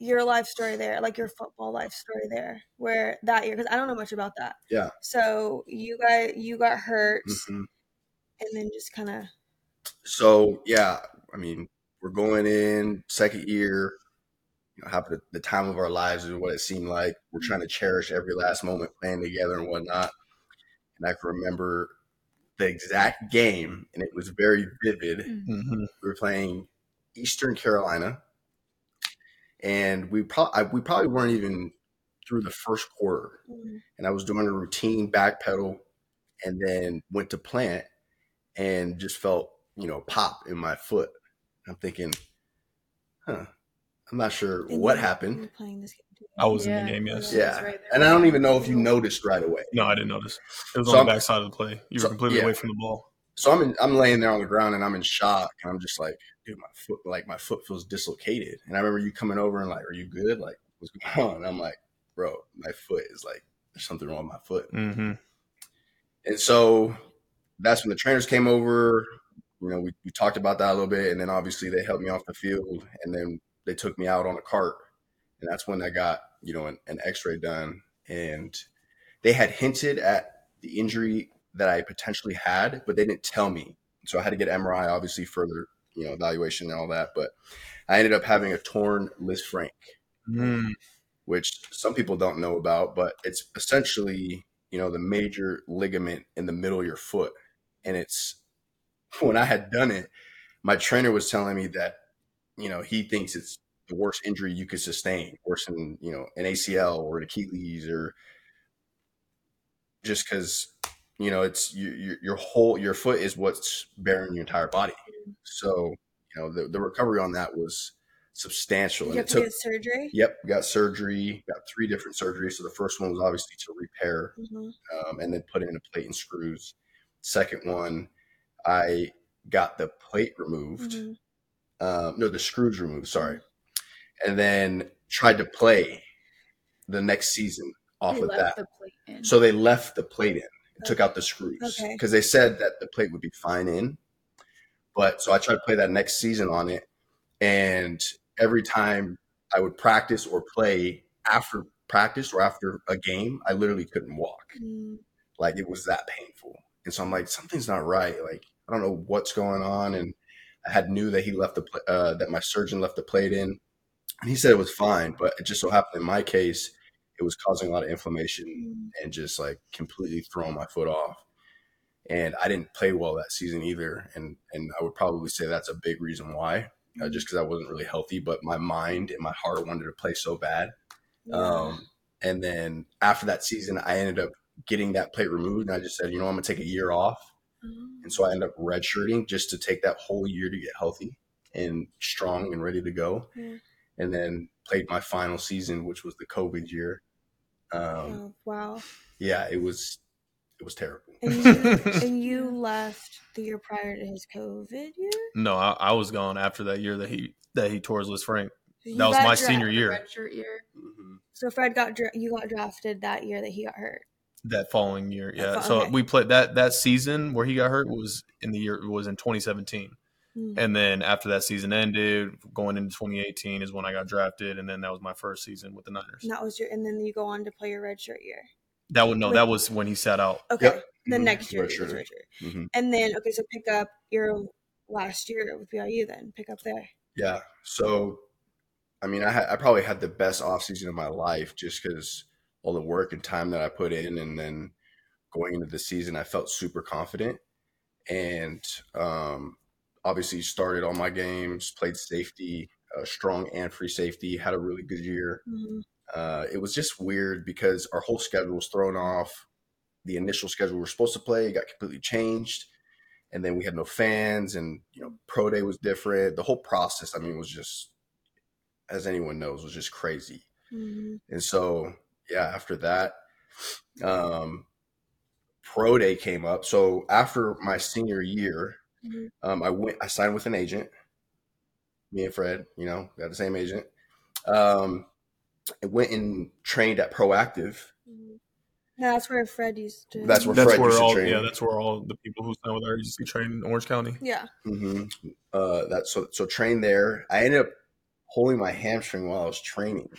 your life story there, like your football life story there, where that year, because I don't know much about that. Yeah. So you got you got hurt, Mhm. and then just kind of So yeah, I mean, we're going in second year. You know, having the, the time of our lives is what it seemed like. We're trying to cherish every last moment playing together and whatnot. And I can remember the exact game, and it was very vivid. Mm-hmm. we were playing Eastern Carolina, and we probably we probably weren't even through the first quarter, and I was doing a routine back pedal, and then went to plant, and just felt you know pop in my foot. I'm thinking, huh, I'm not sure And what you- happened. You playing this game too. I was in the game. Yes. Yeah. Yeah, right and I don't even know if you noticed right away. No, I didn't notice. It was So on I'm- the back side of the play. You were so- completely yeah. away from the ball. So I'm in, I'm laying there on the ground and I'm in shock and I'm just like, dude, my foot like my foot feels dislocated. And I remember you coming over and like, are you good? Like, what's going [laughs] on? And I'm like, bro, my foot is like, there's something wrong with my foot. Mm-hmm. And so that's when the trainers came over. You know, we, we talked about that a little bit, and then obviously they helped me off the field, and then they took me out on a cart, and that's when I got you know an, an X-ray done, and they had hinted at the injury that I potentially had, but they didn't tell me, so I had to get MRI, obviously further you know evaluation and all that, but I ended up having a torn Lisfranc, Mm. which some people don't know about, but it's essentially, you know, the major ligament in the middle of your foot. And it's [laughs] when I had done it, my trainer was telling me that, you know, he thinks it's the worst injury you could sustain, worse than, you know, an ACL or an Achilles or just because, you know, it's your, your, your whole, your foot is what's bearing your entire body. So, you know, the, the recovery on that was substantial. And you it have to took, get surgery? Yep, got surgery. Got three different surgeries. So the first one was obviously to repair Mhm. um, and then put in a plate and screws. Second one, I got the plate removed. Mhm. Um, no, the screws removed. Sorry, and then tried to play the next season off They of that. the. So they left the plate in. took out the screws Okay. because they said that the plate would be fine in. But so I tried to play that next season on it, and every time I would practice or play after practice or after a game, I literally couldn't walk. Mm, Like it was that painful, and so I'm like, something's not right. Like I don't know what's going on, and I had knew that he left the uh, that my surgeon left the plate in, and he said it was fine, but it just so happened in my case, it was causing a lot of inflammation mm, and just like completely throwing my foot off. And I didn't play well that season either, and and I would probably say that's a big reason why, uh, just because I wasn't really healthy. But my mind and my heart wanted to play so bad. yeah. Um, and then after that season, I ended up getting that plate removed, and I just said, you know, I'm gonna take a year off, Oh. and so I ended up redshirting just to take that whole year to get healthy and strong and ready to go. Yeah. And then played my final season, which was the COVID year. Um, Oh, wow. yeah, it was it was terrible. And [laughs] you, and you left the year prior to his COVID year? no, I, I was gone after that year that he that he tore his Lisfranc. You That was my dra- senior The year. red shirt year. Mhm. So Fred got dra- you got drafted that year that he got hurt. That following year, yeah. fo- So okay. we played that that season where he got hurt was in the year was in 2017, Mm. and then after that season ended, going into 2018 is when I got drafted, and then that was my first season with the Niners. And that was your, and then you go on to play your red shirt year. That would no, that was when he sat out. Okay. Yep. Then Mhm. next year, Red it was shirt. red shirt. Mhm. And then okay, so pick up your last year with BYU. Then pick up there. Yeah. So, I mean, I, had, I probably had the best off season of my life just because all the work and time that I put in, and then going into the season, I felt super confident, and um, obviously started all my games, played safety, uh, strong and free safety, had a really good year. Mhm. Uh, it was just weird because our whole schedule was thrown off. The initial schedule we were supposed to play got completely changed, and then we had no fans, and you know, pro day was different. The whole process, I mean, was just, as anyone knows, was just crazy. Mhm. And so, yeah, after that, um, pro day came up. So after my senior year, Mhm. um, I went, I signed with an agent. Me and Fred, you know, got the same agent. Um, I went and trained at Proactive. Mhm. No, that's where Fred used to. That's where That's Fred where used to train. yeah, that's where all the people who signed with our agency train in Orange County. Yeah. hmm Uh, that so so trained there. I ended up holding my hamstring while I was training.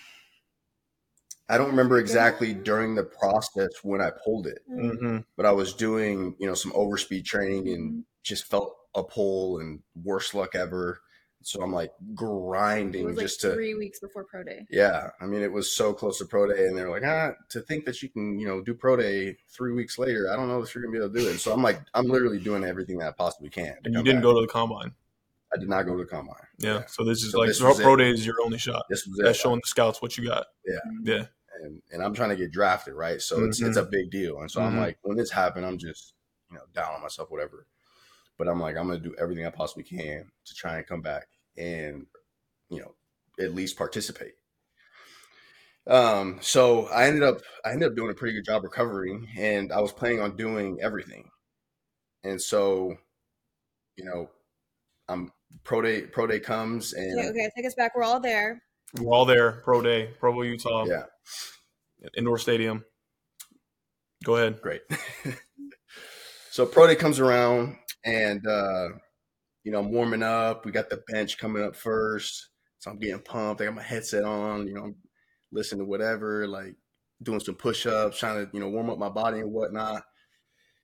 I don't remember exactly during the process when I pulled it, Mhm. Mm-hmm. but I was doing you know some overspeed training and Mm-hmm. Just felt a pull and worst luck ever. So I'm like It grinding was like just to three weeks before pro day. yeah. I mean it was so close to pro day, and they're like ah to think that you can you know do pro day three weeks later. I don't know if you're gonna be able to do it. So I'm like I'm literally doing everything that I possibly can. And you didn't back. go to the combine. I did not go to the combine. Yeah. So this is So like this pro, it. day is your only shot. This was That's it. showing the scouts what you got. Yeah. Yeah. and and I'm trying to get drafted, right? So it's it's a big deal. And so I'm Mhm. like, when this happened, I'm just you know down on myself, whatever. But I'm like, I'm gonna do everything I possibly can to try and come back and you know at least participate. Um, so I ended up I ended up doing a pretty good job recovering, and I was planning on doing everything. And so, you know, I'm pro day pro day comes and Okay, okay, take us back. We're all there. We're all there. Pro day, Provo, Utah, yeah, indoor stadium. Go ahead. Great. [laughs] so pro day comes around and uh you know I'm warming up. We got the bench coming up first. So I'm getting pumped. I got my headset on, you know, I'm listening to whatever, like doing some push-ups, trying to, you know, warm up my body and whatnot.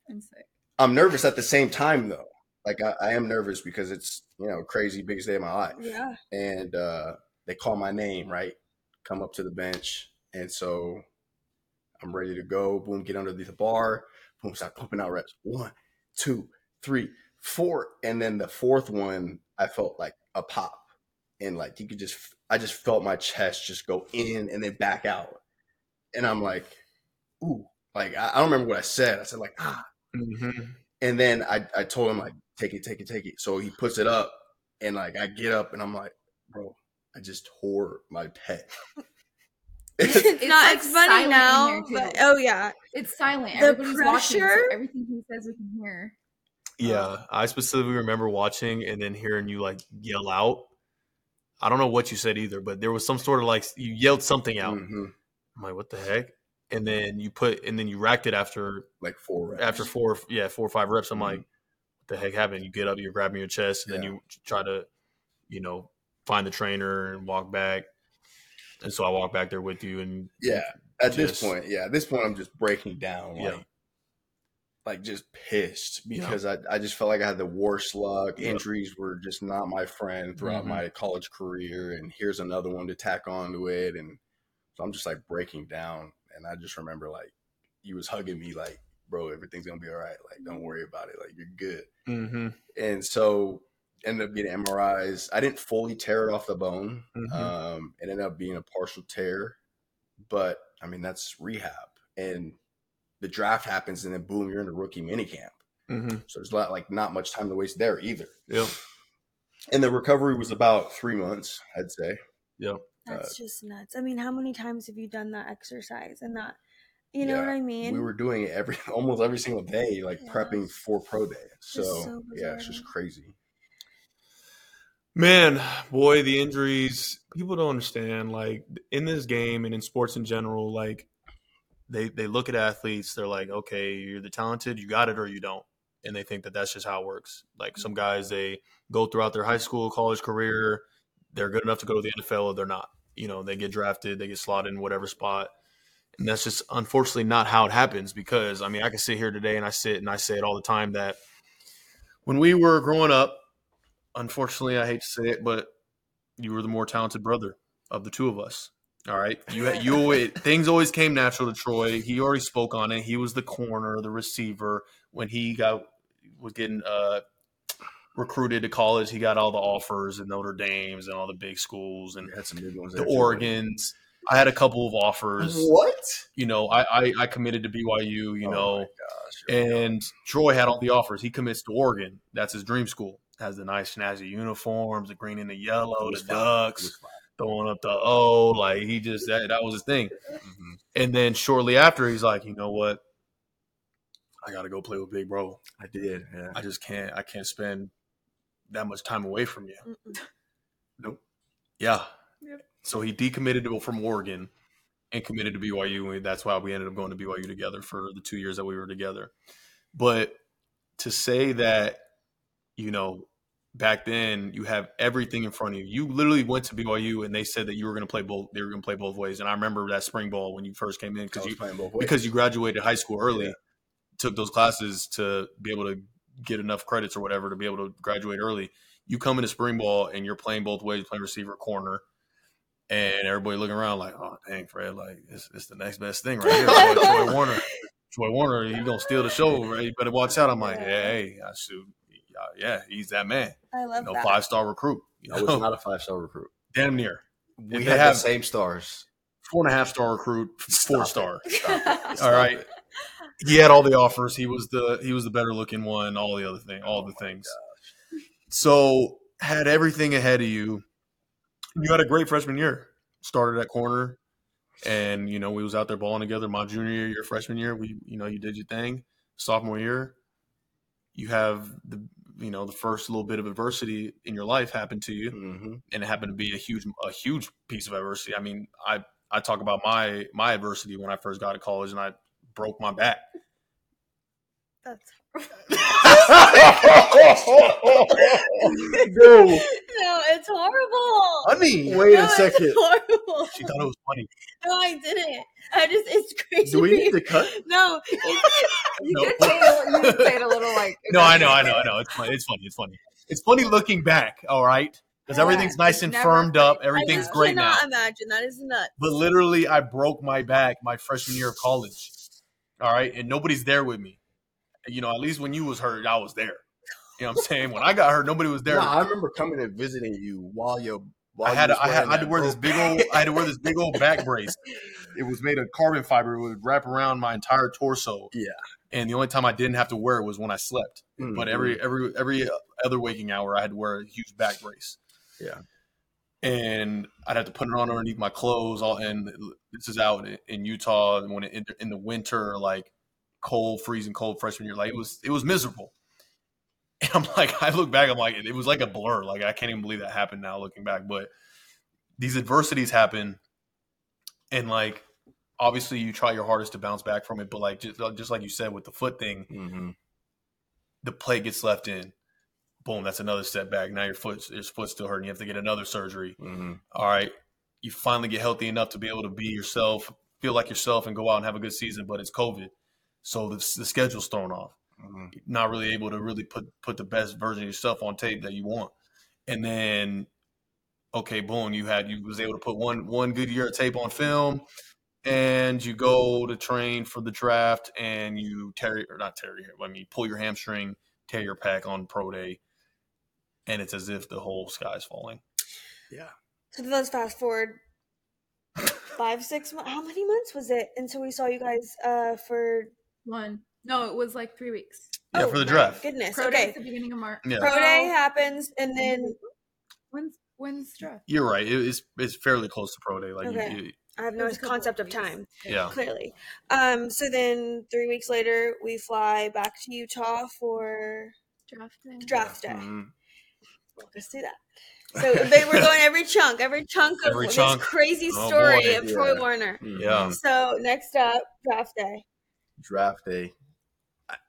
I'm sick. I'm nervous at the same time though. Like I, I am nervous because it's, you know, crazy biggest day of my life. Yeah. And uh they call my name, right? Come up to the bench. And so I'm ready to go. Boom, get underneath the bar. Boom, start pumping out reps. One, two, three, four. And then the fourth one, I felt like a pop. And like you could just, I just felt my chest just go in and then back out. And I'm like, ooh, like I, I don't remember what I said. I said like, ah. Mm-hmm. And then I, I told him like, take it, take it, take it. So he puts it up and like I get up and I'm like, bro, I just tore my pec. [laughs] [laughs] It's, It's, not. like, It's funny now, but oh yeah, It's silent. The Everybody's watching, so everything he says we can hear. Yeah, I specifically remember watching and then hearing you like yell out. I don't know what you said either, but there was some sort of like you yelled something out. Mhm. I'm like, what the heck? and then you put and then you racked it after like four reps. after four yeah four or five reps. I'm Mhm. like, what the heck happened? You get up, you're grabbing your chest, and then you try to, you know, find the trainer and walk back. And so I walk back there with you, and Yeah. At Just- this point, yeah, at this point, I'm just breaking down, Yeah. Like, just pissed Yeah. because I, I just felt like I had the worst luck. Yeah. Injuries were just not my friend throughout Mhm. my college career, and here's another one to tack onto it, and so I'm just like breaking down, and I just remember like you was hugging me, like, bro, everything's gonna be all right, like, don't worry about it, like, you're good. mm-hmm, And so ended up getting MRIs. I didn't fully tear it off the bone. Mhm. Um, it ended up being a partial tear, but I mean that's rehab. And the draft happens, and then boom, you're in a rookie minicamp. mm-hmm. So there's not like not much time to waste there either. Yeah. And the recovery was about three months, I'd say. Yeah. That's just nuts. I mean, how many times have you done that exercise and that? You know Yeah, what I mean? we were doing it every [laughs] almost every single day, like Yeah. prepping for pro day. So, so yeah, it's just crazy. Man, boy, the injuries, people don't understand. Like in this game and in sports in general, like they they look at athletes, they're like, okay, you're the talented, you got it or you don't. And they think that that's just how it works. Like some mm-hmm. guys, they go throughout their high school, college career, they're good enough to go to the NFL or they're not. You know, they get drafted, they get slotted in whatever spot. And that's just unfortunately not how it happens because I mean, I can sit here today and I sit and I say it all the time that when we were growing up, unfortunately, I hate to say it, but you were the more talented brother of the two of us. All right, you you always, things always came natural to Troy. He already spoke on it. He was the corner, the receiver when he got was getting uh, recruited to college. He got all the offers and Notre Dame's and all the big schools and had some big ones the. Oregon's. I had a couple of offers. What? You know, I, I I committed to BYU. You Oh know, my gosh, and Troy had all the offers. He commits to Oregon. That's his dream school. Has the nice snazzy uniforms, the green and the yellow, the was fine. It ducks, fine. Throwing up the O. Like he just that that was his thing. Mhm. And then shortly after, he's like, you know what? I got to go play with Big Bro. I did. Yeah. I just can't. I can't spend that much time away from you. Mm-mm. Nope. Yeah. Yep. So he decommitted to- from Oregon and committed to BYU, and that's why we ended up going to BYU together for the two years that we were together. But to say that, you know, back then you have everything in front of you. You literally went to BYU and they said that you were going to play both. They were going to play both ways. And I remember that spring ball when you first came in because you playing both ways. because you graduated high school early, Yeah. took those classes to be able to get enough credits or whatever to be able to graduate early. You come into spring ball and you're playing both ways, playing receiver corner, and everybody looking around like, "Oh, dang, Fred, like it's, it's the next best thing right here." Troy, Troy [laughs] Warner, Troy Warner, he gonna steal the show, right? You better watch out. I'm like, Yeah. yeah, hey, I shoot, yeah, yeah, he's that man, I you love know, that. five star recruit, you I was not a five star recruit. damn near We had have- the same stars. four and a half star recruit, [laughs] four Stop star. it. Stop it. [laughs] All it. he had all the offers. He was the he was the better looking one. All the other thing, all Oh the my things. So had everything ahead of you. You had a great freshman year. Started at corner, and you know we was out there balling together. My junior year, your freshman year, we you know you did your thing. Sophomore year, you have the you know the first little bit of adversity in your life happened to you Mhm. and it happened to be a huge a huge piece of adversity. I mean, I I talk about my my adversity when I first got to college and I broke my back. That's [laughs] Go. no, it's horrible. Honey, Wait no, a second. It's horrible. she thought it was funny. No, I didn't. I just it's crazy. Do we need to cut? No, [laughs] You No. could say it, you could say it a little like. [laughs] No, I know, I know, I know. It's funny. It's funny. It's funny. It's funny looking back. All right, because Yeah, everything's nice and firmed up. Everything's I just great now. cannot imagine that is nuts. But literally, I broke my back my freshman year of college. All right, and nobody's there with me. You know, at least when you was hurt, I was there. You know what I'm saying? When I got hurt, nobody was there. No, I remember coming and visiting you while you. While I had you to, was I had, I had to wear this big old I had to wear this big old back brace. [laughs] It was made of carbon fiber. It would wrap around my entire torso. Yeah. And the only time I didn't have to wear it was when I slept. Mhm. But every every every other waking hour, I had to wear a huge back brace. Yeah. And I'd have to put it on underneath my clothes. All and this is out in, in Utah and when it, in the winter, like cold, freezing cold freshman year. Like it was it was miserable. [laughs] And I'm like, I look back, I'm like, it was like a blur. Like I can't even believe that happened now looking back. But these adversities happen, and like obviously you try your hardest to bounce back from it, but like just, just like you said with the foot thing, Mm-hmm. the play gets left in. Boom, that's another setback. Now your foot your foot's still hurting. You have to get another surgery. Mm-hmm. All right. You finally get healthy enough to be able to be yourself, feel like yourself, and go out and have a good season, but it's COVID. So the, the schedule's thrown off. Mm-hmm. Not really able to really put put the best version of yourself on tape that you want. And then okay, boom, you had you was able to put one one good year of tape on film and you go to train for the draft and you tear or not tear your I mean pull your hamstring, tear your pec on pro day, and it's as if the whole sky's falling. Yeah. So let's fast forward five, six months. How many months was it until we saw you guys uh for One. No, it was like three weeks. Yeah, Oh, for the draft. Goodness. Pro day okay. at the beginning of March. Yeah. Pro day happens and then When's when's draft? You're right. It's it's fairly close to pro day. Like Okay. you, I have no was a couple concept of weeks. time. yeah. Clearly. Um so then three weeks later we fly back to Utah for Draft day. draft day. Mm-hmm. Walk us through that. So they were going every chunk, every chunk of Every this chunk. crazy Oh, story boy. of Troy Warner. Yeah. So next up, draft day. Draft day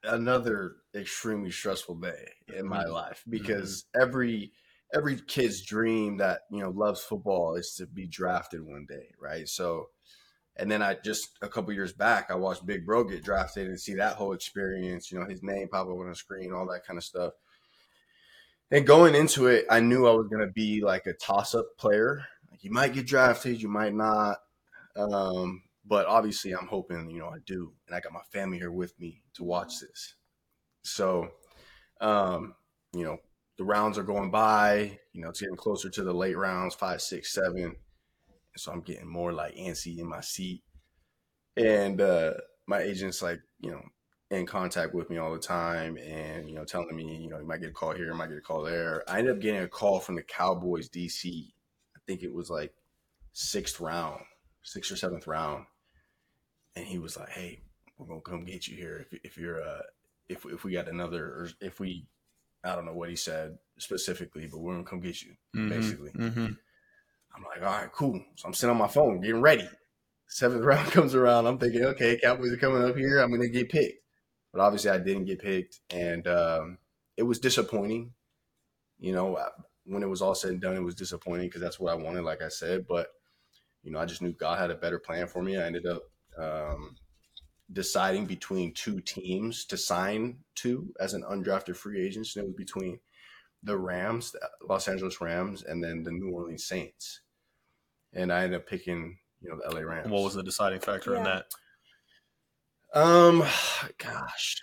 another extremely stressful day in my Mhm. life because every every kid's dream that you know loves football is to be drafted one day right? So and then i just a couple years back i watched big bro get drafted and see that whole experience you know his name pop up on the screen all that kind of stuff. And going into it i knew i was going to be like a toss-up player. Like you might get drafted you might not. Um, but obviously i'm hoping you know i do and i got my family here with me to watch this. So um, you know the rounds are going by you know it's getting closer to the late rounds five six seven. So i'm getting more like antsy in my seat. And uh, my agent's like you know in contact with me all the time and you know telling me you know you might get a call here you might get a call there. I ended up getting a call from the cowboys dc i think it was like sixth round sixth or seventh round and he was like hey we're gonna come get you here if, if you're uh if, if we got another or if we i don't know what he said specifically but we're gonna come get you Mhm. basically Mhm. I'm like, all right, cool. So I'm sitting on my phone, getting ready. Seventh [laughs] round comes around. I'm thinking, okay, Cowboys are coming up here. I'm going to get picked. But obviously, I didn't get picked. And um, it was disappointing. You know, when it was all said and done, it was disappointing because that's what I wanted, like I said. But, you know, I just knew God had a better plan for me. I ended up um, deciding between two teams to sign to as an undrafted free agent. And it was between the Rams, the Los Angeles Rams, and then the New Orleans Saints. And I ended up picking, you know, the LA Rams. What was the deciding factor in that? Um, [sighs] gosh.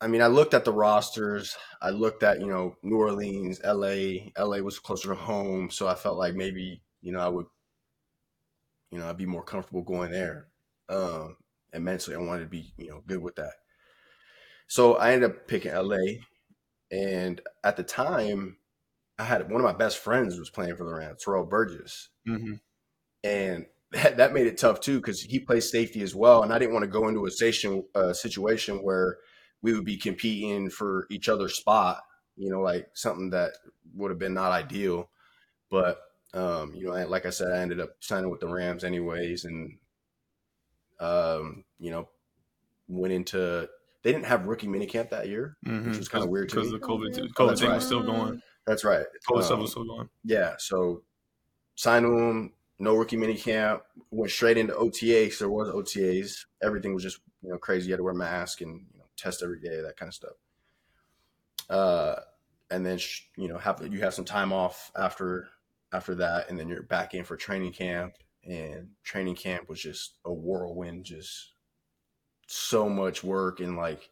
I mean, I looked at the rosters. I looked at, you know, New Orleans, LA. LA was closer to home, so I felt like maybe, you know, I would, you know, I'd be more comfortable going there. Um, and mentally, I wanted to be, you know, good with that. So I ended up picking LA, and at the time, I had one of my best friends was playing for the Rams, Terrell Burgess Mm-hmm. and that, that made it tough too because he plays safety as well, and I didn't want to go into a station uh, situation where we would be competing for each other's spot. You know, like something that would have been not ideal. But um, you know, I- like I said, I ended up signing with the Rams anyways, and um, you know, went into. They didn't have rookie minicamp that year, which was kind of weird to because the COVID, Oh, COVID that's thing right. was still going. That's right. COVID stuff Um, was still going. yeah, so signed to him, no rookie mini camp, went straight into OTA. So there was OTAs. Everything was just you know crazy. You had to wear a mask and you know, test every day, that kind of stuff. Uh, and then sh- you know have you have some time off after after that, and then you're back in for training camp. And training camp was just a whirlwind, just so much work and like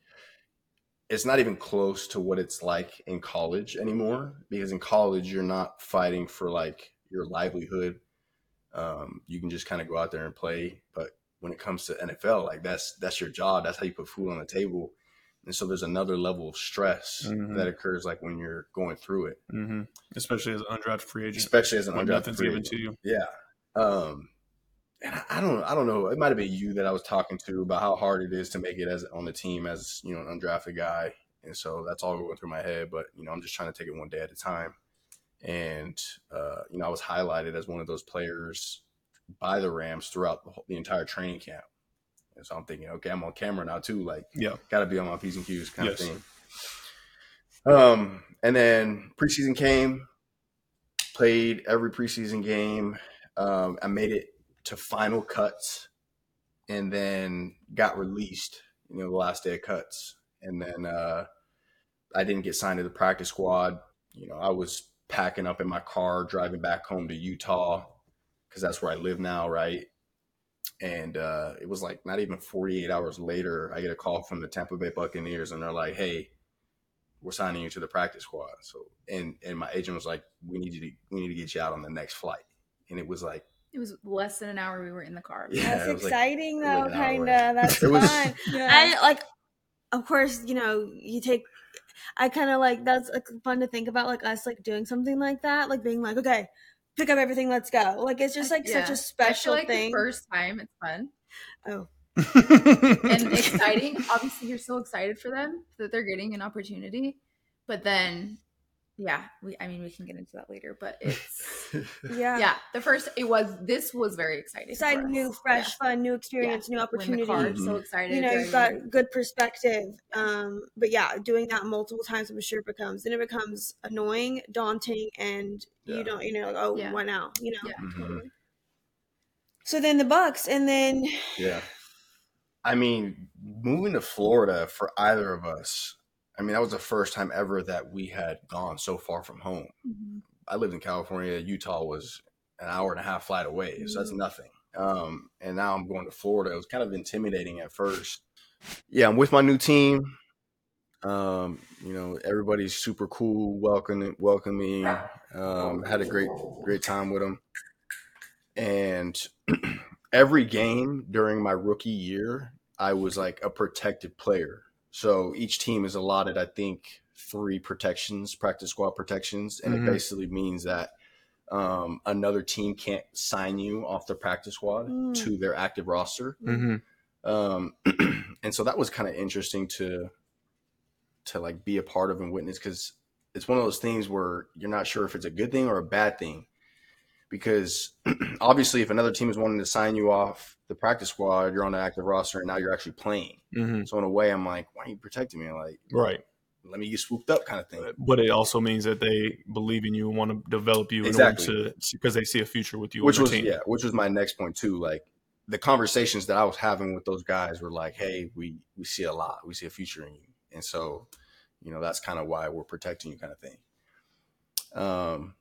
it's not even close to what it's like in college anymore because in college you're not fighting for like your livelihood um, you can just kind of go out there and play but when it comes to nfl like that's that's your job that's how you put food on the table and so there's another level of stress Mhm. that occurs like when you're going through it Mm-hmm. Especially as an undrafted free agent, especially as an when undrafted nothing's free given agent. to you. Yeah. Um, and I, I don't, I don't know. It might have been you that I was talking to about how hard it is to make it as on the team as you know an undrafted guy, and so that's all going through my head. But you know, I'm just trying to take it one day at a time. And uh, you know, I was highlighted as one of those players by the Rams throughout the, whole, the entire training camp. And so I'm thinking, okay, I'm on camera now too. Like, Yeah. got to be on my p's and q's kind Yes. of thing. Um, and then preseason came, played every preseason game. Um, I made it to final cuts, and then got released. You know, the last day of cuts, and then uh, I didn't get signed to the practice squad. You know, I was packing up in my car, driving back home to Utah because that's where I live now, right? And uh, it was like not even 48 hours later, I get a call from the Tampa Bay Buccaneers, and they're like, "Hey, we're signing you to the practice squad." So, and and my agent was like, "We need you to we need to get you out on the next flight." And it was like, It was less than an hour we were in the car. Yeah, That's it was like- exciting though, like an hour kind of. That's [laughs] It was- fun. Yeah. [laughs] I like, of course, you know, you take. I kind of like that's like fun to think about, like us like doing something like that, like being like, okay, pick up everything, let's go. Like it's just like such a special like thing. The first time it's fun oh, and [laughs] exciting. Obviously, you're so excited for them that they're getting an opportunity. But then, yeah, we. I mean, we can get into that later. But it's [laughs] yeah, yeah. The first, it was. This was very exciting. exciting, for new, fresh, fun, new experience, new Yeah. We're in the car, opportunity. so excited. You know, you've driving. got good perspective. Um, but yeah, doing that multiple times, I'm sure becomes then it becomes annoying, daunting, and Yeah. you don't, you know, like, oh, Yeah. what now? You know. Yeah, Mhm. So then the Bucks, and then Yeah. I mean, moving to Florida for either of us, I mean, that was the first time ever that we had gone so far from home. Mhm. I lived in California. Utah was an hour and a half flight away, so that's nothing. Um, and now I'm going to Florida. It was kind of intimidating at first. Yeah, I'm with my new team. Um, you know, everybody's super cool, welcoming, welcoming. Um, had a great, great time with them. And [clears throat] every game during my rookie year, I was like a protected player. So each team is allotted, I think, three protections, practice squad protections, and Mhm. it basically means that um, another team can't sign you off the practice squad Mm. to their active roster. hmm Um, [clears throat] and so that was kind of interesting to to like be a part of and witness because it's one of those things where you're not sure if it's a good thing or a bad thing. Because [clears throat] obviously, if another team is wanting to sign you off the practice squad, you're on the active roster and now you're actually playing. hmm So in a way, I'm like, why are you protecting me? Like, Right. let me get swooped up, kind of thing. But it also means that they believe in you and want to develop you Exactly. in order to because they see a future with you which was team. yeah, which was my next point too. Like the conversations that I was having with those guys were like, "Hey, we we see a lot, we see a future in you," and so you know that's kind of why we're protecting you, kind of thing. Um,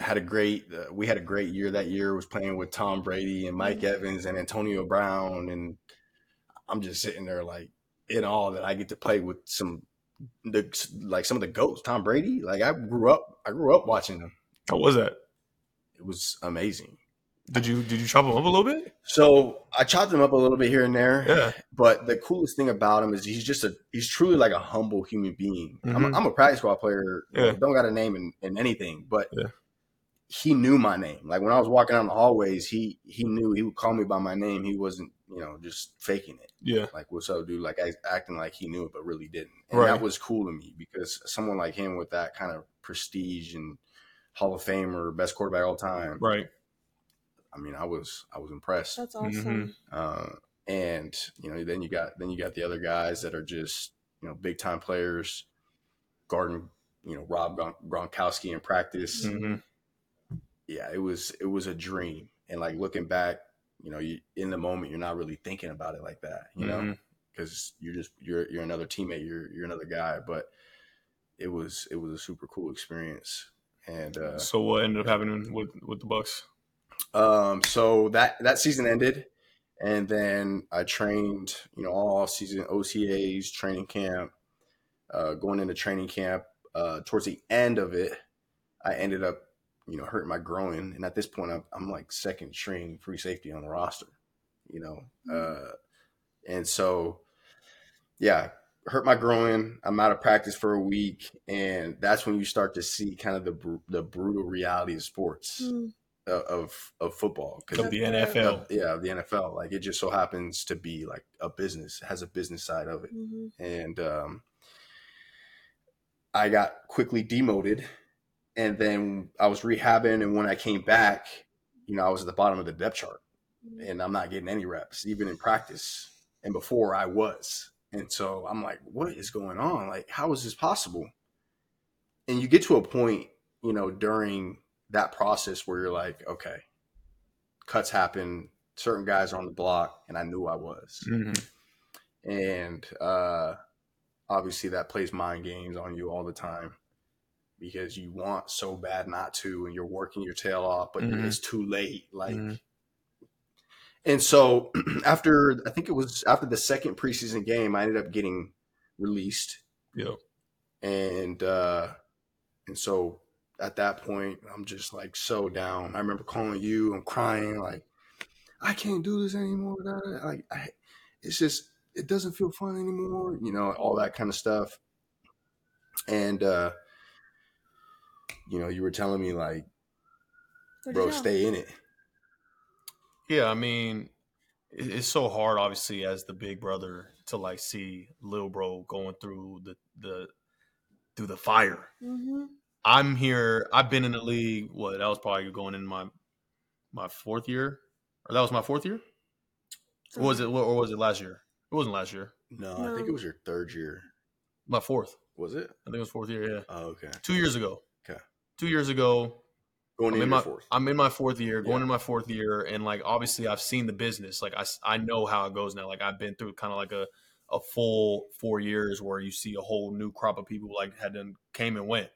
had a great, uh, we had a great year that year. Was playing with Tom Brady and Mike Evans and Antonio Brown, and I'm just sitting there like in awe that I get to play with some the like some of the goats. Tom Brady, like I grew up, I grew up watching him. How was that? It was amazing. Did you did you chop them up a little bit? So I chopped him up a little bit here and there. Yeah. But the coolest thing about him is he's just a he's truly like a humble human being. I'm, Mhm. a, I'm a practice squad player. Yeah. Don't got a name in, in anything, but Yeah. He knew my name. Like when I was walking down the hallways, he he knew he would call me by my name. He wasn't you know just faking it. Yeah. Like what's up, dude? Like I, acting like he knew it, but really didn't. And Right. that was cool to me because someone like him with that kind of prestige and Hall of Fame or best quarterback all time. Right. I mean, I was I was impressed. that's awesome. Uh, and you know, then you got then you got the other guys that are just you know big time players, guarding you know Rob Gron- Gronkowski in practice. hmm Yeah, it was it was a dream. And like looking back, you know, you, in the moment, you're not really thinking about it like that, you know, Mhm. because you're just you're you're another teammate, you're you're another guy. But it was it was a super cool experience. And uh, So what ended up happening with with the Bucks? Um, so that that season ended, and then I trained, you know, all season OTAs, training camp. Uh, going into training camp, uh, towards the end of it, I ended up, you know, hurt my groin, and at this point, I'm, I'm like second string free safety on the roster, you know, uh, and so, yeah, hurt my groin. I'm out of practice for a week, and that's when you start to see kind of the br- the brutal reality of sports Mm. of of, of football Of the That's NFL. of- yeah, the NFL. Like it just so happens to be like a business, has a business side of it. Mhm. And um, I got quickly demoted, and then I was rehabbing, and when I came back, you know, I was at the bottom of the depth chart and I'm not getting any reps, even in practice. And before I was. And so I'm like, what is going on? Like, how is this possible? And you get to a point, you know, during that process where you're like, okay, cuts happen, certain guys are on the block, and I knew I was. Mm-hmm. And uh obviously that plays mind games on you all the time because you want so bad not to and you're working your tail off, but Mhm. it's too late. Like Mhm. and so [clears throat] after I think it was after the second preseason game, I ended up getting released. Yep. And uh and so at that point I'm just like so down. I remember calling you, I'm crying, like, I can't do this anymore. Like I it's just it doesn't feel fun anymore, you know, all that kind of stuff. And uh you know, you were telling me like, What'd bro, you know? stay in it. Yeah, I mean, it's so hard, obviously, as the big brother to like see little bro going through the the through the fire. Mhm. I'm here. I've been in the league. What that was probably going in my my fourth year, or that was my fourth year. Or was it? Or was it last year? It wasn't last year. No, I think it was your third year. My fourth. Was it? I think it was fourth year. Yeah, Oh, okay. two years ago. Okay. Two years ago, Going I'm into in my fourth. I'm in my fourth year, going Yeah. in my fourth year, and like obviously I've seen the business. Like I, I know how it goes now. Like I've been through kind of like a a full four years where you see a whole new crop of people like had done came and went,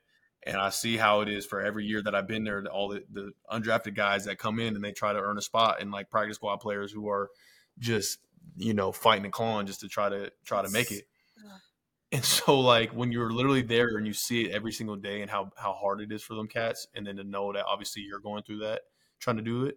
and I see how it is for every year that I've been there. All the, the undrafted guys that come in and they try to earn a spot, and like practice squad players who are just you know fighting and clawing just to try to try to make it. And so, like when you're literally there and you see it every single day, and how how hard it is for them cats, and then to know that obviously you're going through that, trying to do it.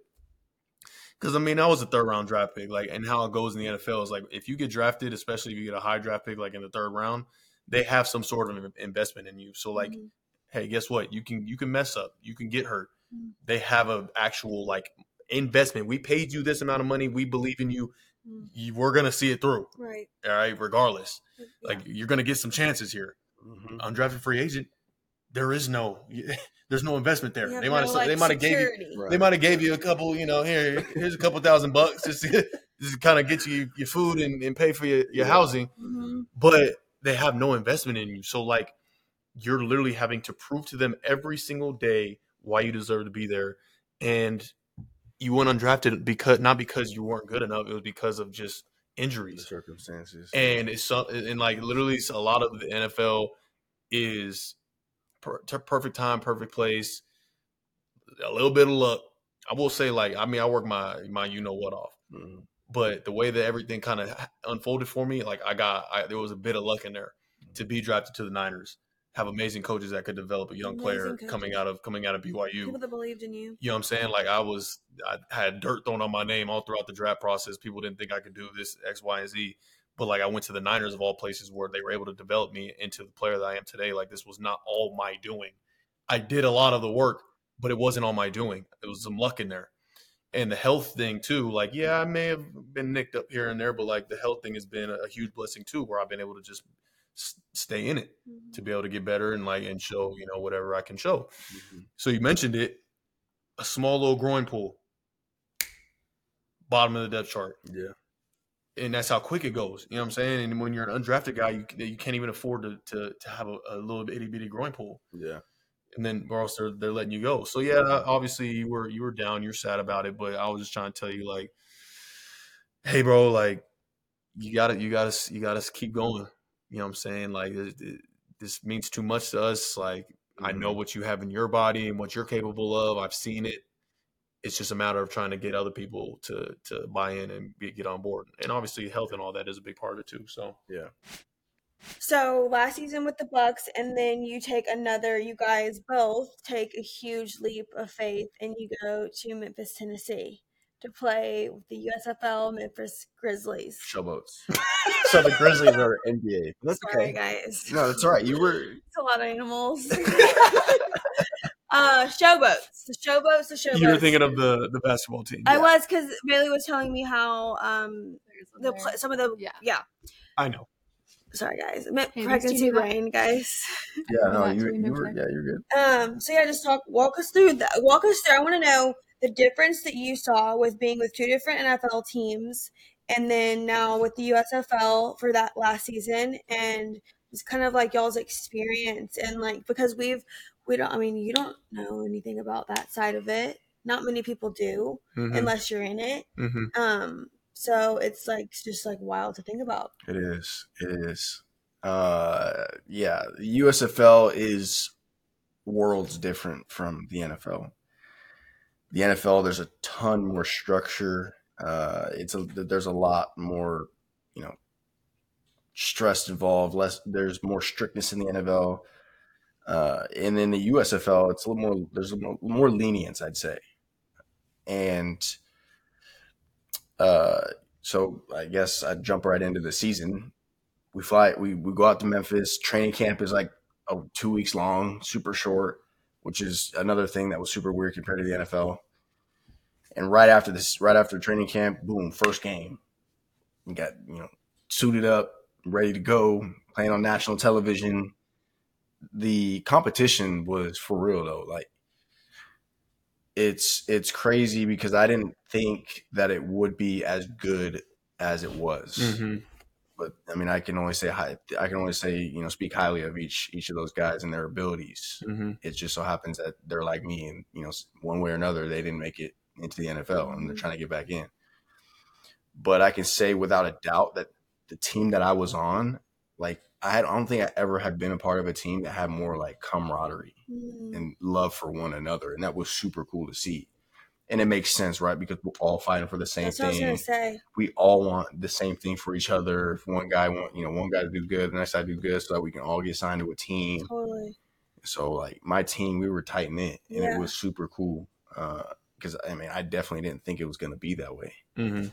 Because I mean, I was a third round draft pick, like, and how it goes in the NFL is like if you get drafted, especially if you get a high draft pick, like in the third round, they have some sort of in- investment in you. So, like, Mhm. hey, guess what? You can you can mess up, you can get hurt. Mhm. They have a actual like investment. We paid you this amount of money. We believe in you. Mm. you we're gonna see it through. Right. All right, regardless. Yeah. Like you're gonna get some chances here. Mhm. Undrafted free agent, there is no [laughs] there's no investment there. They might no, have like, they might have gave you. Right. they might have gave you a couple, you know, here here's a couple thousand bucks just to, [laughs] just to kind of get you your food and, and pay for your, your Yeah. housing, Mhm. but they have no investment in you. So like you're literally having to prove to them every single day why you deserve to be there. And you went undrafted because not because you weren't good enough, it was because of just injuries circumstances. and it's some and like literally a lot of the NFL is per, perfect time, perfect place, a little bit of luck. I will say, like, I mean, I work my my you know what off, Mhm. but the way that everything kind of unfolded for me, like, I got I, there was a bit of luck in there to be drafted to the Niners, have amazing coaches that could develop a young player Amazing coming out of coming out of BYU. People that believed in you. You know what I'm saying? Like I was, I had dirt thrown on my name all throughout the draft process. People didn't think I could do this X, Y, and Z. But like I went to the Niners of all places where they were able to develop me into the player that I am today. Like this was not all my doing. I did a lot of the work, but it wasn't all my doing. It was some luck in there. And the health thing too, like, yeah, I may have been nicked up here and there, but like the health thing has been a huge blessing too, where I've been able to just s- stay in it Mhm. to be able to get better and like and show, you know, whatever I can show. Mhm. So you mentioned it, a small little groin pull, bottom of the depth chart, Yeah. and that's how quick it goes. You know what I'm saying? And when you're an undrafted guy, you you can't even afford to to, to have a, a little itty bitty groin pull, Yeah. and then or else they're they're letting you go. So yeah, obviously you were you were down, you're sad about it, but I was just trying to tell you like, hey, bro, like you got to you got to you got to keep going. You know what I'm saying? Like it, it- this means too much to us. Like I know mm-hmm. what you have in your body and what you're capable of. I've seen it. It's just a matter of trying to get other people to to buy in and be, get on board. And obviously, health and all that is a big part of it too. So Yeah. So last season with the Bucks, and then you take another. You guys both take a huge leap of faith, and you go to Memphis, Tennessee, to play with the USFL Memphis Grizzlies. Showboats. [laughs] so the Grizzlies are NBA. That's Sorry, okay. guys. No, that's all right. You were. It's a lot of animals. [laughs] [laughs] uh, showboats. The showboats. The showboats. you were thinking of the the basketball team. I was because Bailee was telling me how um the there. some of the Yeah. yeah. I know. Sorry guys, I meant Hey, pregnancy brain, guys. Yeah, no, you, you were, yeah, you're good. Um, so yeah, just talk, walk us through that. Walk us through. I want to know the difference that you saw with being with two different NFL teams and then now with the USFL for that last season and it's kind of like y'all's experience and like because we've we don't I mean you don't know anything about that side of it. Not many people do Mhm. unless you're in it. Mhm. Um so it's like it's just like wild to think about. It is. It is. Uh, yeah, USFL is worlds different from the NFL. The NFL, there's a ton more structure. Uh, it's a there's a lot more, you know, stress involved. Less there's more strictness in the NFL, uh, and in the USFL, it's a little more. There's a little more lenience, I'd say, and uh, so I guess I'd jump right into the season. We fly, we, we go out to Memphis. Training camp is like oh, two weeks long, super short, which is another thing that was super weird compared to the NFL. And right after this, right after training camp, boom, first game. We got, you know, suited up, ready to go, playing on national television. The competition was for real though. Like it's it's crazy because I didn't think that it would be as good as it was. Mhm. But I mean, I can only say. I can only say you know speak highly of each each of those guys and their abilities. Mhm. It just so happens that they're like me, and you know, one way or another, they didn't make it into the NFL, and they're trying to get back in. But I can say without a doubt that the team that I was on, like I, had, I don't think I ever had been a part of a team that had more like camaraderie Mm. and love for one another, and that was super cool to see. And it makes sense, right? Because we're all fighting for the same That's what I was thing gonna say. we all want the same thing for each other. If one guy want, you know, one guy to do good, the next guy do good, so that we can all get signed to a team. Totally. So like my team, we were tight knit, and Yeah. it was super cool. Because I mean, I definitely didn't think it was going to be that way. Mhm.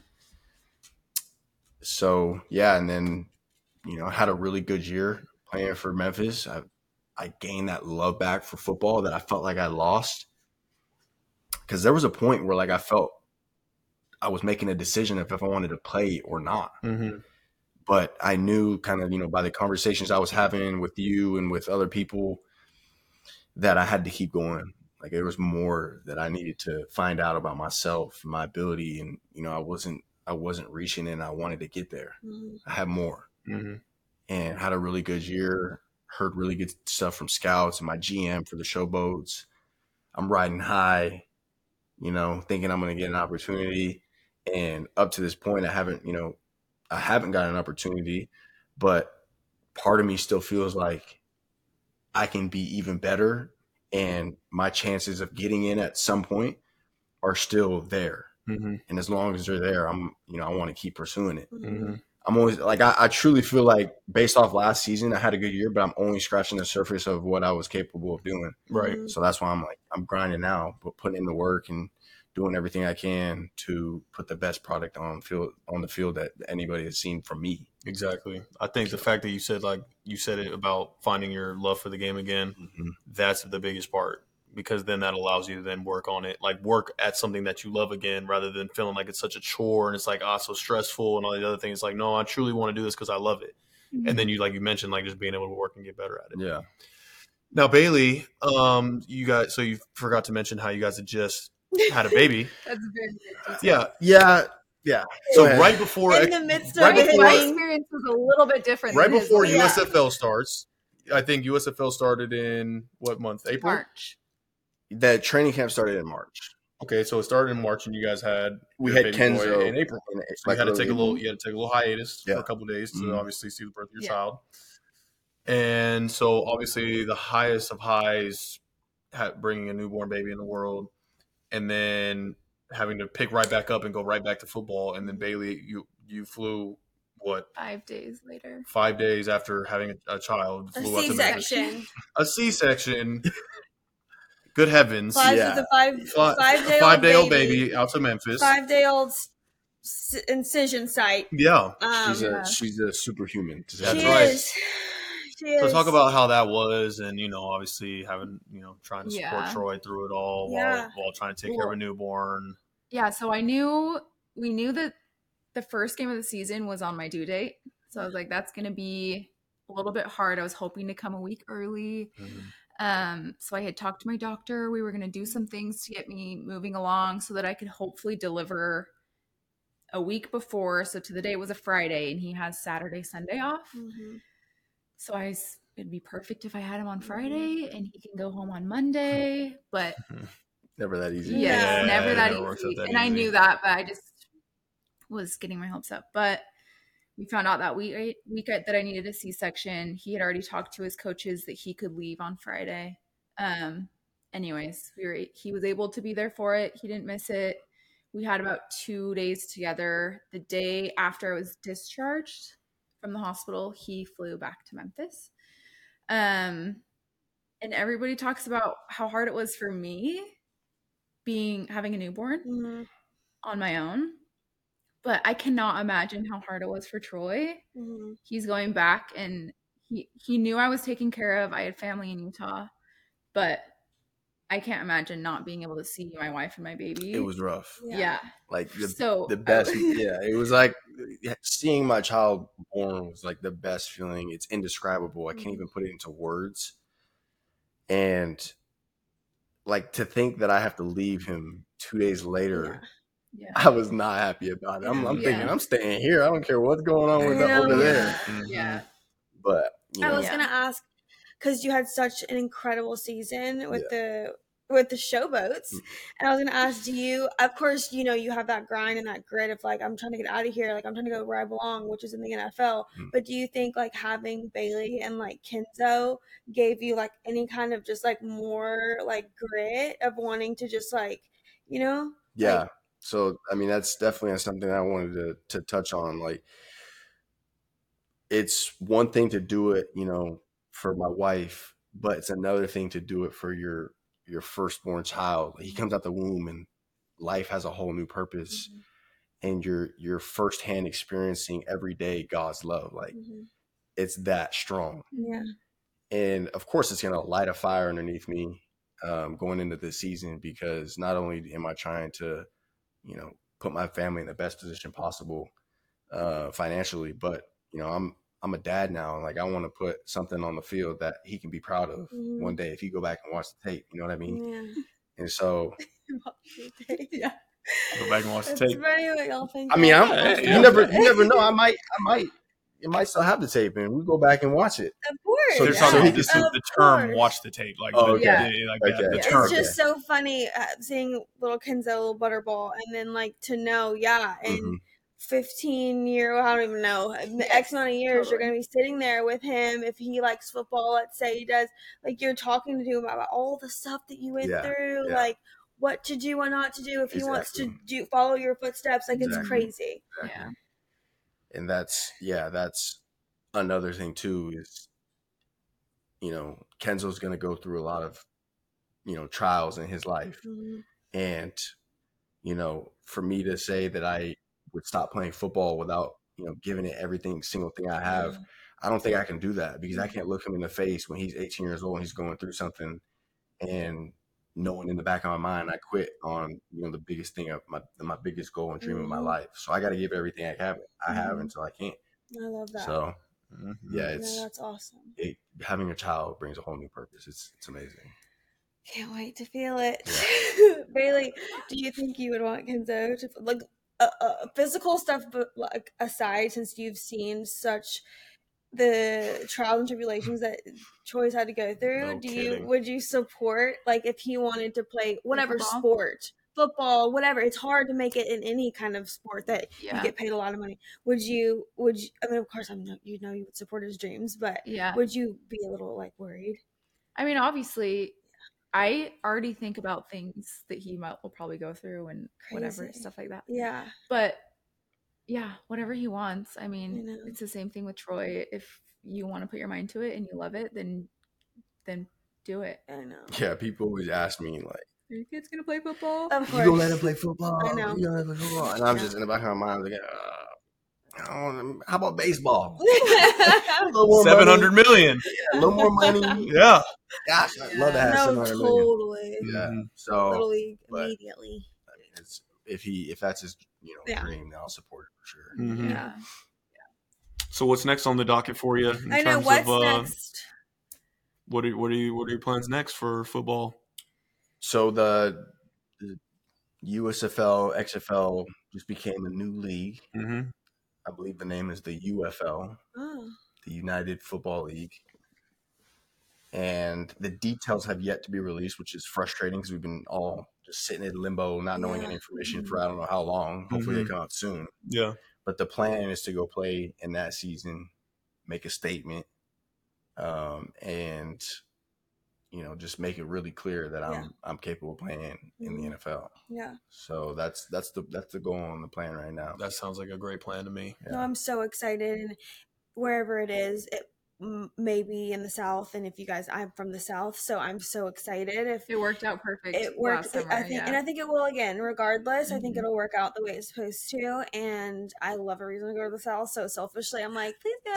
So yeah, and then you know, I had a really good year playing for Memphis. I I gained that love back for football that I felt like I lost. Because there was a point where like I felt I was making a decision of if I wanted to play or not. Mhm. but I knew kind of, you know, by the conversations I was having with you and with other people that I had to keep going. Like there was more that I needed to find out about myself, my ability and you know, I wasn't I wasn't reaching and I wanted to get there. Mhm. I had more Mhm. and had a really good year. Heard really good stuff from scouts and my GM for the showboats. I'm riding high, you know, thinking I'm going to get an opportunity. And up to this point, I haven't, you know, I haven't got an opportunity, but part of me still feels like I can be even better. And my chances of getting in at some point are still there. Mhm. And as long as they're there, I'm, you know, I want to keep pursuing it. Mhm. I'm always like I, I truly feel like based off last season, I had a good year, but I'm only scratching the surface of what I was capable of doing. Right. Mhm. So that's why I'm like I'm grinding now, but putting in the work and doing everything I can to put the best product on field on the field that anybody has seen from me. Exactly. I think the fact that you said like you said it about finding your love for the game again, that's the biggest part because then that allows you to then work on it, like work at something that you love again, rather than feeling like it's such a chore and it's like ah so stressful and all the other things. Like no, I truly want to do this because I love it. And then you like you mentioned like just being able to work and get better at it. Yeah. Now Bailee, um, you guys, so you forgot to mention how you guys had just had a baby. [laughs] That's very good. Yeah. Yeah. Yeah. So right before In the midst of right it, before- My experience was a little bit different. right than his before. Yeah. USFL starts, I think USFL started in what month? April. March. The training camp started in March. Okay, so it started in March, and you guys had We had baby boy Kenzo in April. And So it's you had to take a little, you had to take a little hiatus Yeah. for a couple of days to Mhm. obviously see the birth of your Yeah. child. And so obviously the highest of highs, bringing a newborn baby in the world, and then having to pick right back up and go right back to football. And then Bailee, you you flew what Five days later. five days after having a, a child, a flew out to Memphis. C-section. a C-section. Good heavens! Flies Yeah. with a five Fly- five day five old day old baby, baby out to Memphis. five day old incision site. Yeah. Um, She's Yeah. a she's a superhuman. That's she right. is. She is. So talk about how that was, and you know, obviously having you know trying to support Yeah. Troy through it all Yeah. while while trying to take care of a newborn. Yeah, so I knew we knew that the first game of the season was on my due date. So I was like, that's gonna be a little bit hard. I was hoping to come a week early. Um, so I had talked to my doctor. We were going to do some things to get me moving along so that I could hopefully deliver a week before. So to the day it was a Friday, and he has Saturday, Sunday off. Mhm. So I, s- it'd be perfect if I had him on Friday, and he can go home on Monday. [laughs] But Never that easy. Yes, Yeah, never it that never works easy. that and I knew that, but I just was getting my hopes up. But we found out that week week that I needed a C section. He had already talked to his coaches that he could leave on Friday. Um, anyways, we were he was able to be there for it. He didn't miss it. We had about two days together. The day after I was discharged from the hospital, he flew back to Memphis. Um, and everybody talks about how hard it was for me being having a newborn Mhm. on my own. But I cannot imagine how hard it was for Troy. Mhm. He's going back and he he knew I was taken care of. I had family in Utah, but I can't imagine not being able to see my wife and my baby. It was rough. yeah. Like the, so the best. yeah, it was like seeing my child born was like the best feeling. It's indescribable. I can't even put it into words. And like to think that I have to leave him two days later, Yeah. I was not happy about it. I'm, I'm Yeah. thinking I'm staying here. I don't care what's going on with I the, over know. there. Mhm. Yeah. But you I know, was Yeah. gonna ask because you had such an incredible season with the with the showboats, Mm. and I was gonna ask, do you? Of course, you know you have that grind and that grit of like I'm trying to get out of here, like I'm trying to go where I belong, which is in the NFL. Mm. But do you think like having Bailee and like Kenzo gave you like any kind of just like more like grit of wanting to just like you know? Yeah. Like- so I mean that's definitely something I wanted to to touch on. Like it's one thing to do it, you know, for my wife, but it's another thing to do it for your your firstborn child. He comes out the womb and life has a whole new purpose and you're you're firsthand experiencing every day God's love. Like Mhm. it's that strong. Yeah. and of course it's going to light a fire underneath me um, going into this season because not only am i trying to you know put my family in the best position possible uh, financially but you know i'm i'm a dad now and like i want to put something on the field that he can be proud of Mhm. one day if he go back and watch the tape you know what i mean Yeah. and so [laughs] yeah. Go back and watch the It's tape. funny what y'all think. i mean i'm Hey, you yeah. never you [laughs] never know i might i might it might still have the tape and we go back and watch it Of course. So They're yeah. talking So- about this, Of the term course. "watch the tape," like, Oh, the, okay. the- like Okay. the, the term. It's just so funny uh, seeing little Kenzo, little Butterball, and then like to know, yeah, in Mhm. 15 year, I don't even know, X amount of years, you're gonna be sitting there with him. If he likes football, let's say he does, like you're talking to him about all the stuff that you went Yeah, through, yeah. like what to do, what not to do. If he wants to do follow your footsteps, like it's Exactly. crazy. Yeah. And that's yeah that's another thing too is you know kenzo's going to go through a lot of you know trials in his life. Mhm. and you know for me to say that i would stop playing football without you know giving it everything single thing i have i don't think i can do that because i can't look him in the face when he's 18 years old and he's going through something. And knowing in the back of my mind i quit on you know the biggest thing of my my biggest goal and dream of my Mhm. life so i got to give everything i have i have Mhm. until i can't I love that. so Mhm. yeah, no, it's that's awesome. it, having a child brings a whole new purpose. It's it's amazing. Can't wait to feel it. [laughs] Bailee, do you think you would want Kenzo to like uh, uh, physical stuff, but like aside, since you've seen such the trials and tribulations that Troy's had to go through, No do kidding. you would you support like if he wanted to play whatever Football? sport, football, whatever? It's hard to make it in any kind of sport that Yeah. you get paid a lot of money. Would you? Would you? I mean, of course, I'm not. You know, you would support his dreams, but Yeah. would you be a little like worried? I mean, obviously, I already think about things that he might will probably go through and whatever stuff like that. Yeah. But yeah, whatever he wants. I I mean, know. it's the same thing with Troy. If you want to put your mind to it and you love it, then then do it. I know. Yeah, people always ask me like, Are your kids gonna play football? Of "You gonna let him play football? I know. You gonna let him play football?" And I'm Yeah. just in the back of my mind like, uh, "How about baseball? [laughs] [laughs] Seven hundred million. no, little more Seven money, hundred million. a little more money. [laughs] Yeah. Gosh, I'd love to have seven hundred million. totally. Yeah. Mhm. So Little league but- immediately. I mean, if he if that's his you know Yeah. dream, then I'll support it for sure. Mhm. Yeah. So what's next on the docket for you? In I know terms what's of, uh, next. What are what are you what are your plans next for football? So the, the USFL XFL just became a new league. Mm-hmm. I believe the name is the UFL, Oh. the United Football League. And the details have yet to be released, which is frustrating because we've been all just sitting in limbo, not knowing Yeah. any information for I don't know how long. Hopefully, Mhm. they come out soon. Yeah. But the plan is to go play in that season, make a statement, um, and you know just make it really clear that I'm Yeah. I'm capable of playing in the Mhm. NFL. Yeah. So that's that's the that's the goal on the plan right now. That sounds like a great plan to me. No, I'm so excited, and wherever it is, it m- may be in the South. And if you guys, I'm from the South, so I'm so excited. If It worked out perfect. it worked, last summer, I think, yeah. and I think it will again. Regardless, I think Mhm. it'll work out the way it's supposed to. And I love a reason to go to the South. So selfishly, I'm like, please go.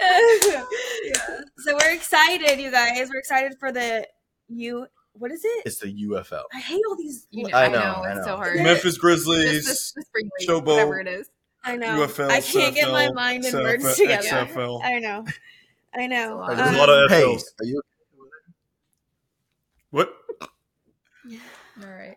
yeah. [laughs] [laughs] So we're excited, you guys. We're excited for the you. What is it? It's the UFL. I hate all these. You know, I I know, know, I it's know. so hard. Memphis Just Grizzlies, the, the spring league, Showboat, whatever it is. I know. UFL, I can't get my mind and CFL, words together. XFL. I know. I know. lot. There's a Um, lot of Hey, are you What? Yeah. All right.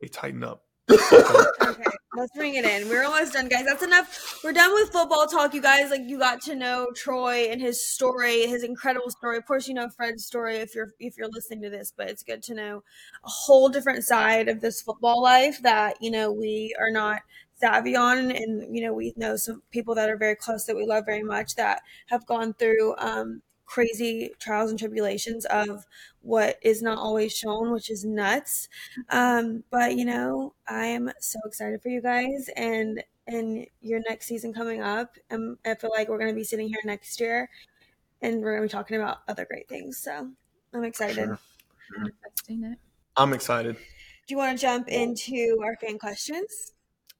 Hey, tighten up. okay, let's bring it in. We're almost done, guys. That's enough. We're done with football talk, you guys. Like you got to know Troy and his story, his incredible story. Of course, you know Fred's story if you're if you're listening to this, but it's good to know a whole different side of this football life that you know we are not savvy on, and you know we know some people that are very close that we love very much that have gone through um, crazy trials and tribulations of what is not always shown, which is nuts. Um, but you know, I am so excited for you guys and and your next season coming up. And I feel like we're gonna be sitting here next year and we're gonna be talking about other great things. So I'm excited. Sure. Manifesting it. I'm excited. Do you want to jump into our fan questions?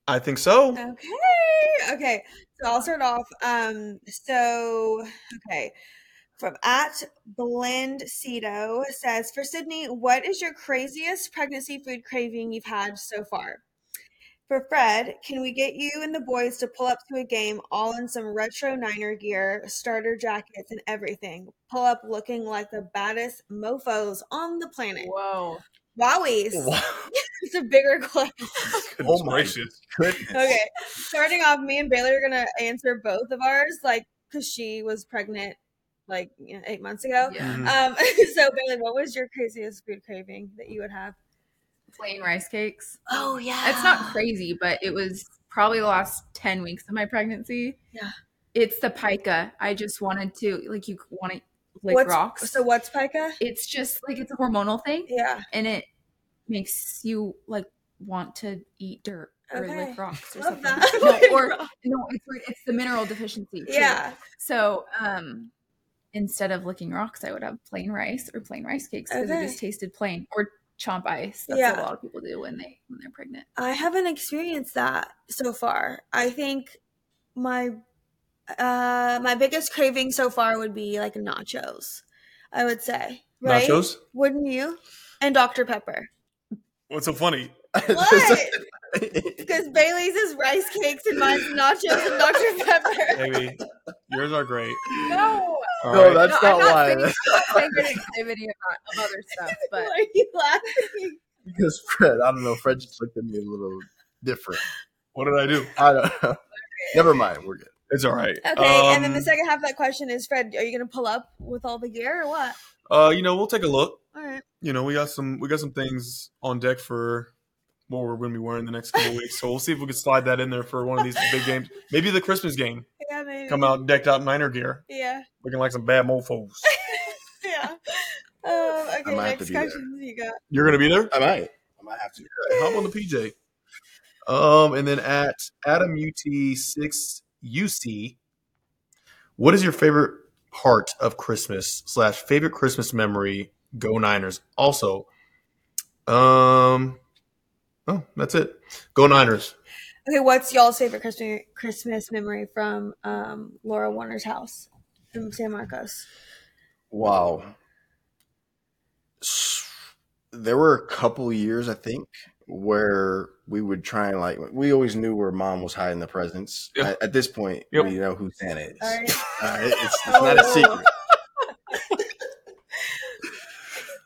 I think so. Okay. Okay. So I'll start off. Um, so okay. From at Blend Cedo says for Sydney, what is your craziest pregnancy food craving you've had so far? For Fred, can we get you and the boys to pull up to a game all in some retro Niner gear, starter jackets, and everything? Pull up looking like the baddest mofos on the planet. Whoa. Wowies. Wow. [laughs] It's a bigger question. [laughs] Goodness Oh my gracious. goodness. Okay, starting off, me and Bailee are gonna answer both of ours, like because she was pregnant like you know, eight months ago. Yeah. Mhm. Um, [laughs] so Bailee, what was your craziest food craving that you would have? Plain rice cakes. Oh yeah, It's not crazy, but it was probably the last 10 weeks of my pregnancy. Yeah. It's the pica. I just wanted to, like, you want to lick What's, rocks. So what's pica? it's just like it's a hormonal thing Yeah. and it makes you like want to eat dirt or Okay. lick rocks or Love something. No, [laughs] or no, it's it's the mineral deficiency. too. Yeah. So um instead of licking rocks, I would have plain rice or plain rice cakes because Okay. it just tasted plain. Or chomp ice. That's Yeah. what a lot of people do when they when they're pregnant. I haven't experienced that so far. I think my uh my biggest craving so far would be like nachos. I would say. Right? Nachos? Wouldn't you? And Dr. Pepper. What's so funny? [laughs] What? Because [laughs] Bailee's is rice cakes and mine's nachos and Dr. [laughs] Pepper. Baby, yours are great. No, All no, right. that's no, not I'm why. saying, I'm not saying good activity of, of other stuff, but Why are you laughing? because Fred, I don't know. Fred just looked at me a little different. What did I do? I don't know. Never mind. We're good. It's all right. Okay, and then the Um, second half of that question is Fred, are you gonna pull up with all the gear or what? Uh, you know, we'll take a look. All right. You know, we got some we got some things on deck for what we're going to be wearing the next couple of weeks. So we'll see if we can slide that in there for one of these big games. Maybe the Christmas game. Yeah, maybe. Come out decked out in Niner gear, Yeah. looking like some bad mofos. [laughs] Yeah. Um, okay, might have to next be there. questions you got. You're going to be there. I might. I might have to. Hop on the PJ. Um, and then at Adam UT six UC, what is your favorite part of Christmas slash favorite Christmas memory? Go Niners. Also, um, oh, that's it. Go Niners. Okay, what's y'all's favorite Christmas Christmas memory from um, Laura Warner's house in San Marcos? Wow. There were a couple years, I think, where we would try and like we always knew where mom was hiding the presents. Yeah. At, at this point, Yep. we know who Santa is. All right. Uh, it- it's, it's not a Oh. secret.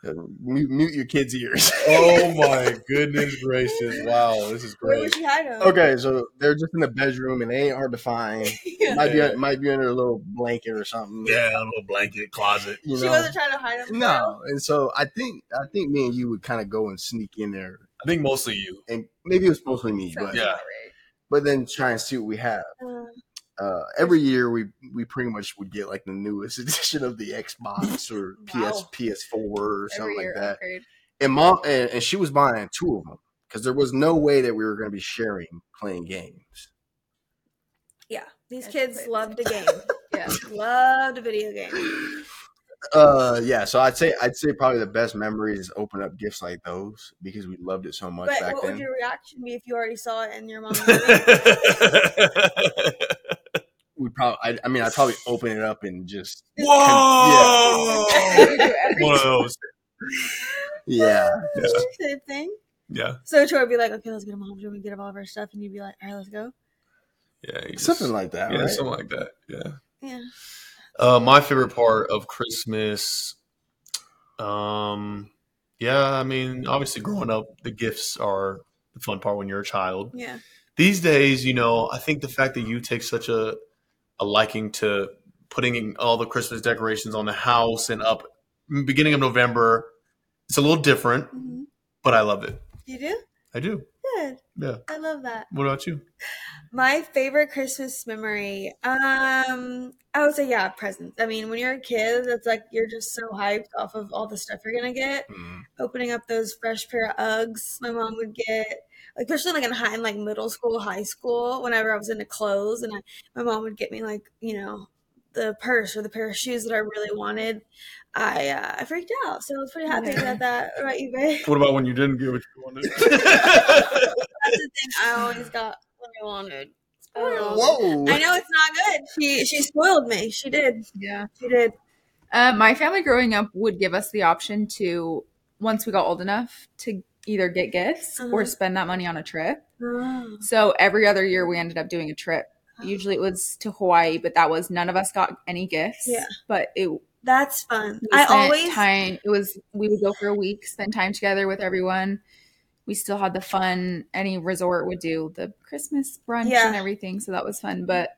[laughs] mute, mute your kids' ears. oh [laughs] my goodness gracious! Wow, this is Where great. would she hide him? okay, so they're just in the bedroom and they ain't hard to find. [laughs] Yeah. Might Yeah. be might be under a little blanket or something. Yeah, a little blanket closet. You She know? wasn't trying to hide him. No, and so I think I think me and you would kind of go and sneak in there, I think mostly you. and maybe it was mostly me, Sounds but Yeah. right. but then try and see what we have. Uh, Uh, every year we we pretty much would get like the newest [laughs] edition of the Xbox or PS [laughs] Wow. PS4 or Every something like that. upgrade. And mom and, and she was buying two of them because there was no way that we were going to be sharing playing games. yeah, these That's kids loved a game. [laughs] Yeah. loved a video game. Uh, yeah. So I'd say I'd say probably the best memory is open up gifts like those because we loved it so much But back what then. would your reaction be if you already saw it and your mom? [laughs] we probably, I, I mean, I'd probably open it up and just Whoa! We [laughs] do One of those. yeah. Same thing. Yeah, So Troy would be like, "Okay, let's get a mom's room and get all of our stuff," and you'd be like, "All right, let's go." yeah, you just- Something like that, yeah, right? something like that. Yeah. Yeah. Uh, my favorite part of Christmas, um, yeah, I mean, obviously, growing up, the gifts are the fun part when you're a child. Yeah. These days, you know, I think the fact that you take such a a liking to putting in all the Christmas decorations on the house and up beginning of November, it's a little different, hmm but I love it. You do I do. Good. Yeah. I love that. What about you? My favorite Christmas memory, um, I would say yeah, presents. I mean, when you're a kid, it's like you're just so hyped off of all the stuff you're gonna get. Mm. Opening up those fresh pair of Uggs, my mom would get, like especially like in high, in like middle school, high school. Whenever I was into clothes, and I, my mom would get me like you know the purse or the pair of shoes that I really wanted. I uh, I freaked out, so I was pretty happy Yeah. about that. right, about you, babe? What about when you didn't get what you wanted? [laughs] That's the thing. I always got what I wanted. Spoiled. Whoa! I know it's not good. She she spoiled me. She did. Yeah. She did. Uh, my family growing up would give us the option to, once we got old enough, to either get gifts or Uh-huh. spend that money on a trip. Oh. So every other year we ended up doing a trip. Usually it was to Hawaii, but that was none of us got any gifts. Yeah. But it we That's fun. I always time it was we would go for a week, spend time together with everyone. We still had the fun any resort would do the Christmas brunch Yeah. and everything, so that was fun. But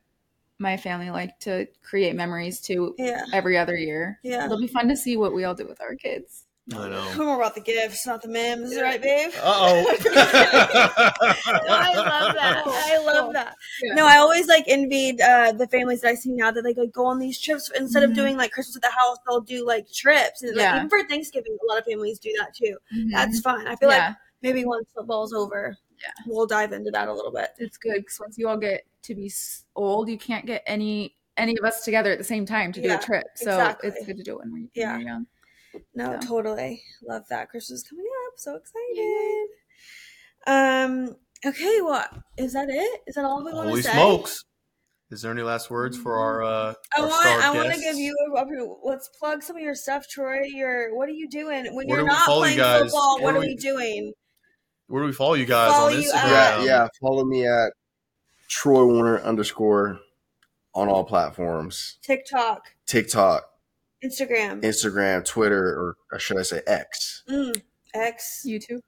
my family liked to create memories too yeah every other year. yeah. It'll be fun to see what we all do with our kids. I know. More about the gifts, not the memes, right, babe? Uh [laughs] [laughs] No, I love that. I love that. No, I always like envied uh, the families that I see now that like, like go on these trips instead of Mhm. doing like Christmas at the house. They'll do like trips, and like, even for Thanksgiving, a lot of families do that too. Mhm. That's fun. I feel like maybe once football's over, Yeah. we'll dive into that a little bit. it's good because once you all get to be old, you can't get any any of us together at the same time to do a trip. So exactly. it's good to do it when, we, when Yeah. you're young. No, So. totally. Love that. Christmas coming up. So excited. Um, okay, well, is that it? Is that all we want Holy to say? Holy smokes! Is there any last words for our? Uh, I our want star I want to give you a, a- let's plug some of your stuff, Troy. Your what are you doing when Where you're do not follow you playing guys? football? Where What are we- we doing? Where do we follow you guys Follow on you Instagram? at- yeah, yeah. Follow me at Troy Warner underscore on all platforms: TikTok, TikTok, Instagram, Instagram, Twitter, or, or should I say X, mm, X. YouTube.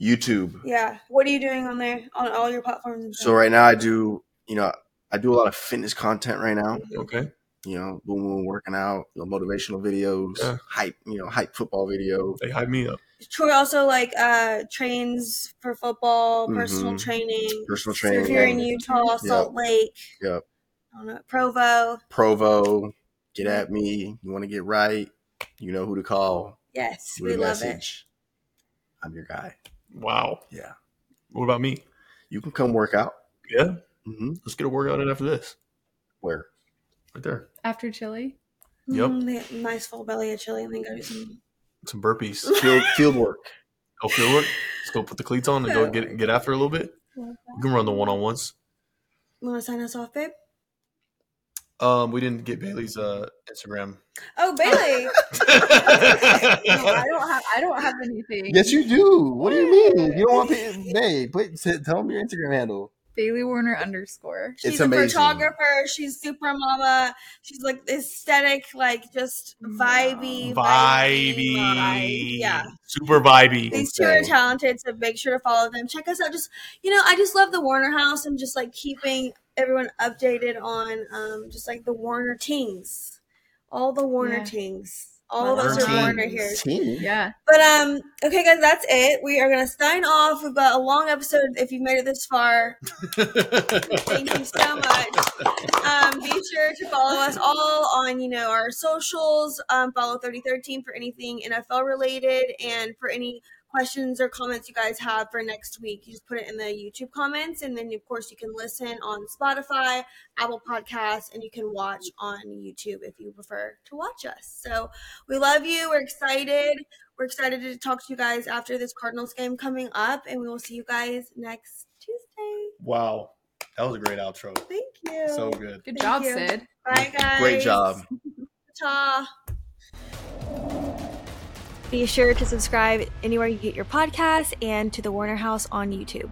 YouTube. Yeah. What are you doing on there on all your platforms? So right now I do, you know, I do a lot of fitness content right now. Okay. You know, boom, boom, working out, you know, motivational videos, Yeah. hype, you know, hype football videos. They hype me up. Troy also like uh trains for football, personal Mhm. training. Personal So if you're in Utah, Salt Lake, Yep. I don't know, Provo, Provo, get at me. You want to get right, you know who to call. yes, Leave we a love it. I'm your guy. Wow. Yeah. What about me? You can come work out. Yeah. hmm Let's get a workout in after this. Where? Right there. After chili. Yep. Mm, nice full belly of chili and then go do some. Some burpees. [laughs] Field field work. Go field work. Let's go put the cleats on and go get get after a little bit. You can run the one on ones. Want to sign us off, babe? Um, we didn't get Bailee's uh Instagram. Oh, Bailee. [laughs] No, I don't have. I don't have anything. Yes, you do. What do you mean? You don't want to, babe? Put, tell them your Instagram handle. Bailee Warner underscore. It's She's amazing. a photographer. She's super mama. She's like aesthetic, like just vibey, Vibey. vibe. Yeah. Super vibey. These two are talented, so make sure to follow them. Check us out. Just you know, I just love the Warner House and just like keeping everyone updated on um just like the Warner Tings, all the Warner Yeah. Tings. All of us are born right here. Yeah. But um, okay, guys, that's it. We are gonna sign off. We've got a long episode. If you've made it this far, [laughs] thank you so much. Um, be sure to follow us all on you know our socials. Um, follow thirty thirteen for anything NFL related, and for any questions or comments you guys have for next week, you just put it in the YouTube comments, and then of course you can listen on Spotify, Apple Podcasts, and you can watch on YouTube if you prefer to watch us. So we love you. We're excited. We're excited to talk to you guys after this Cardinals game coming up, and we will see you guys next Tuesday. wow. That was a great outro. Thank you. So good. Good Thank job, you. Syd. Bye, guys. Great job. Ta. Be sure to subscribe anywhere you get your podcasts and to the Warner House on YouTube.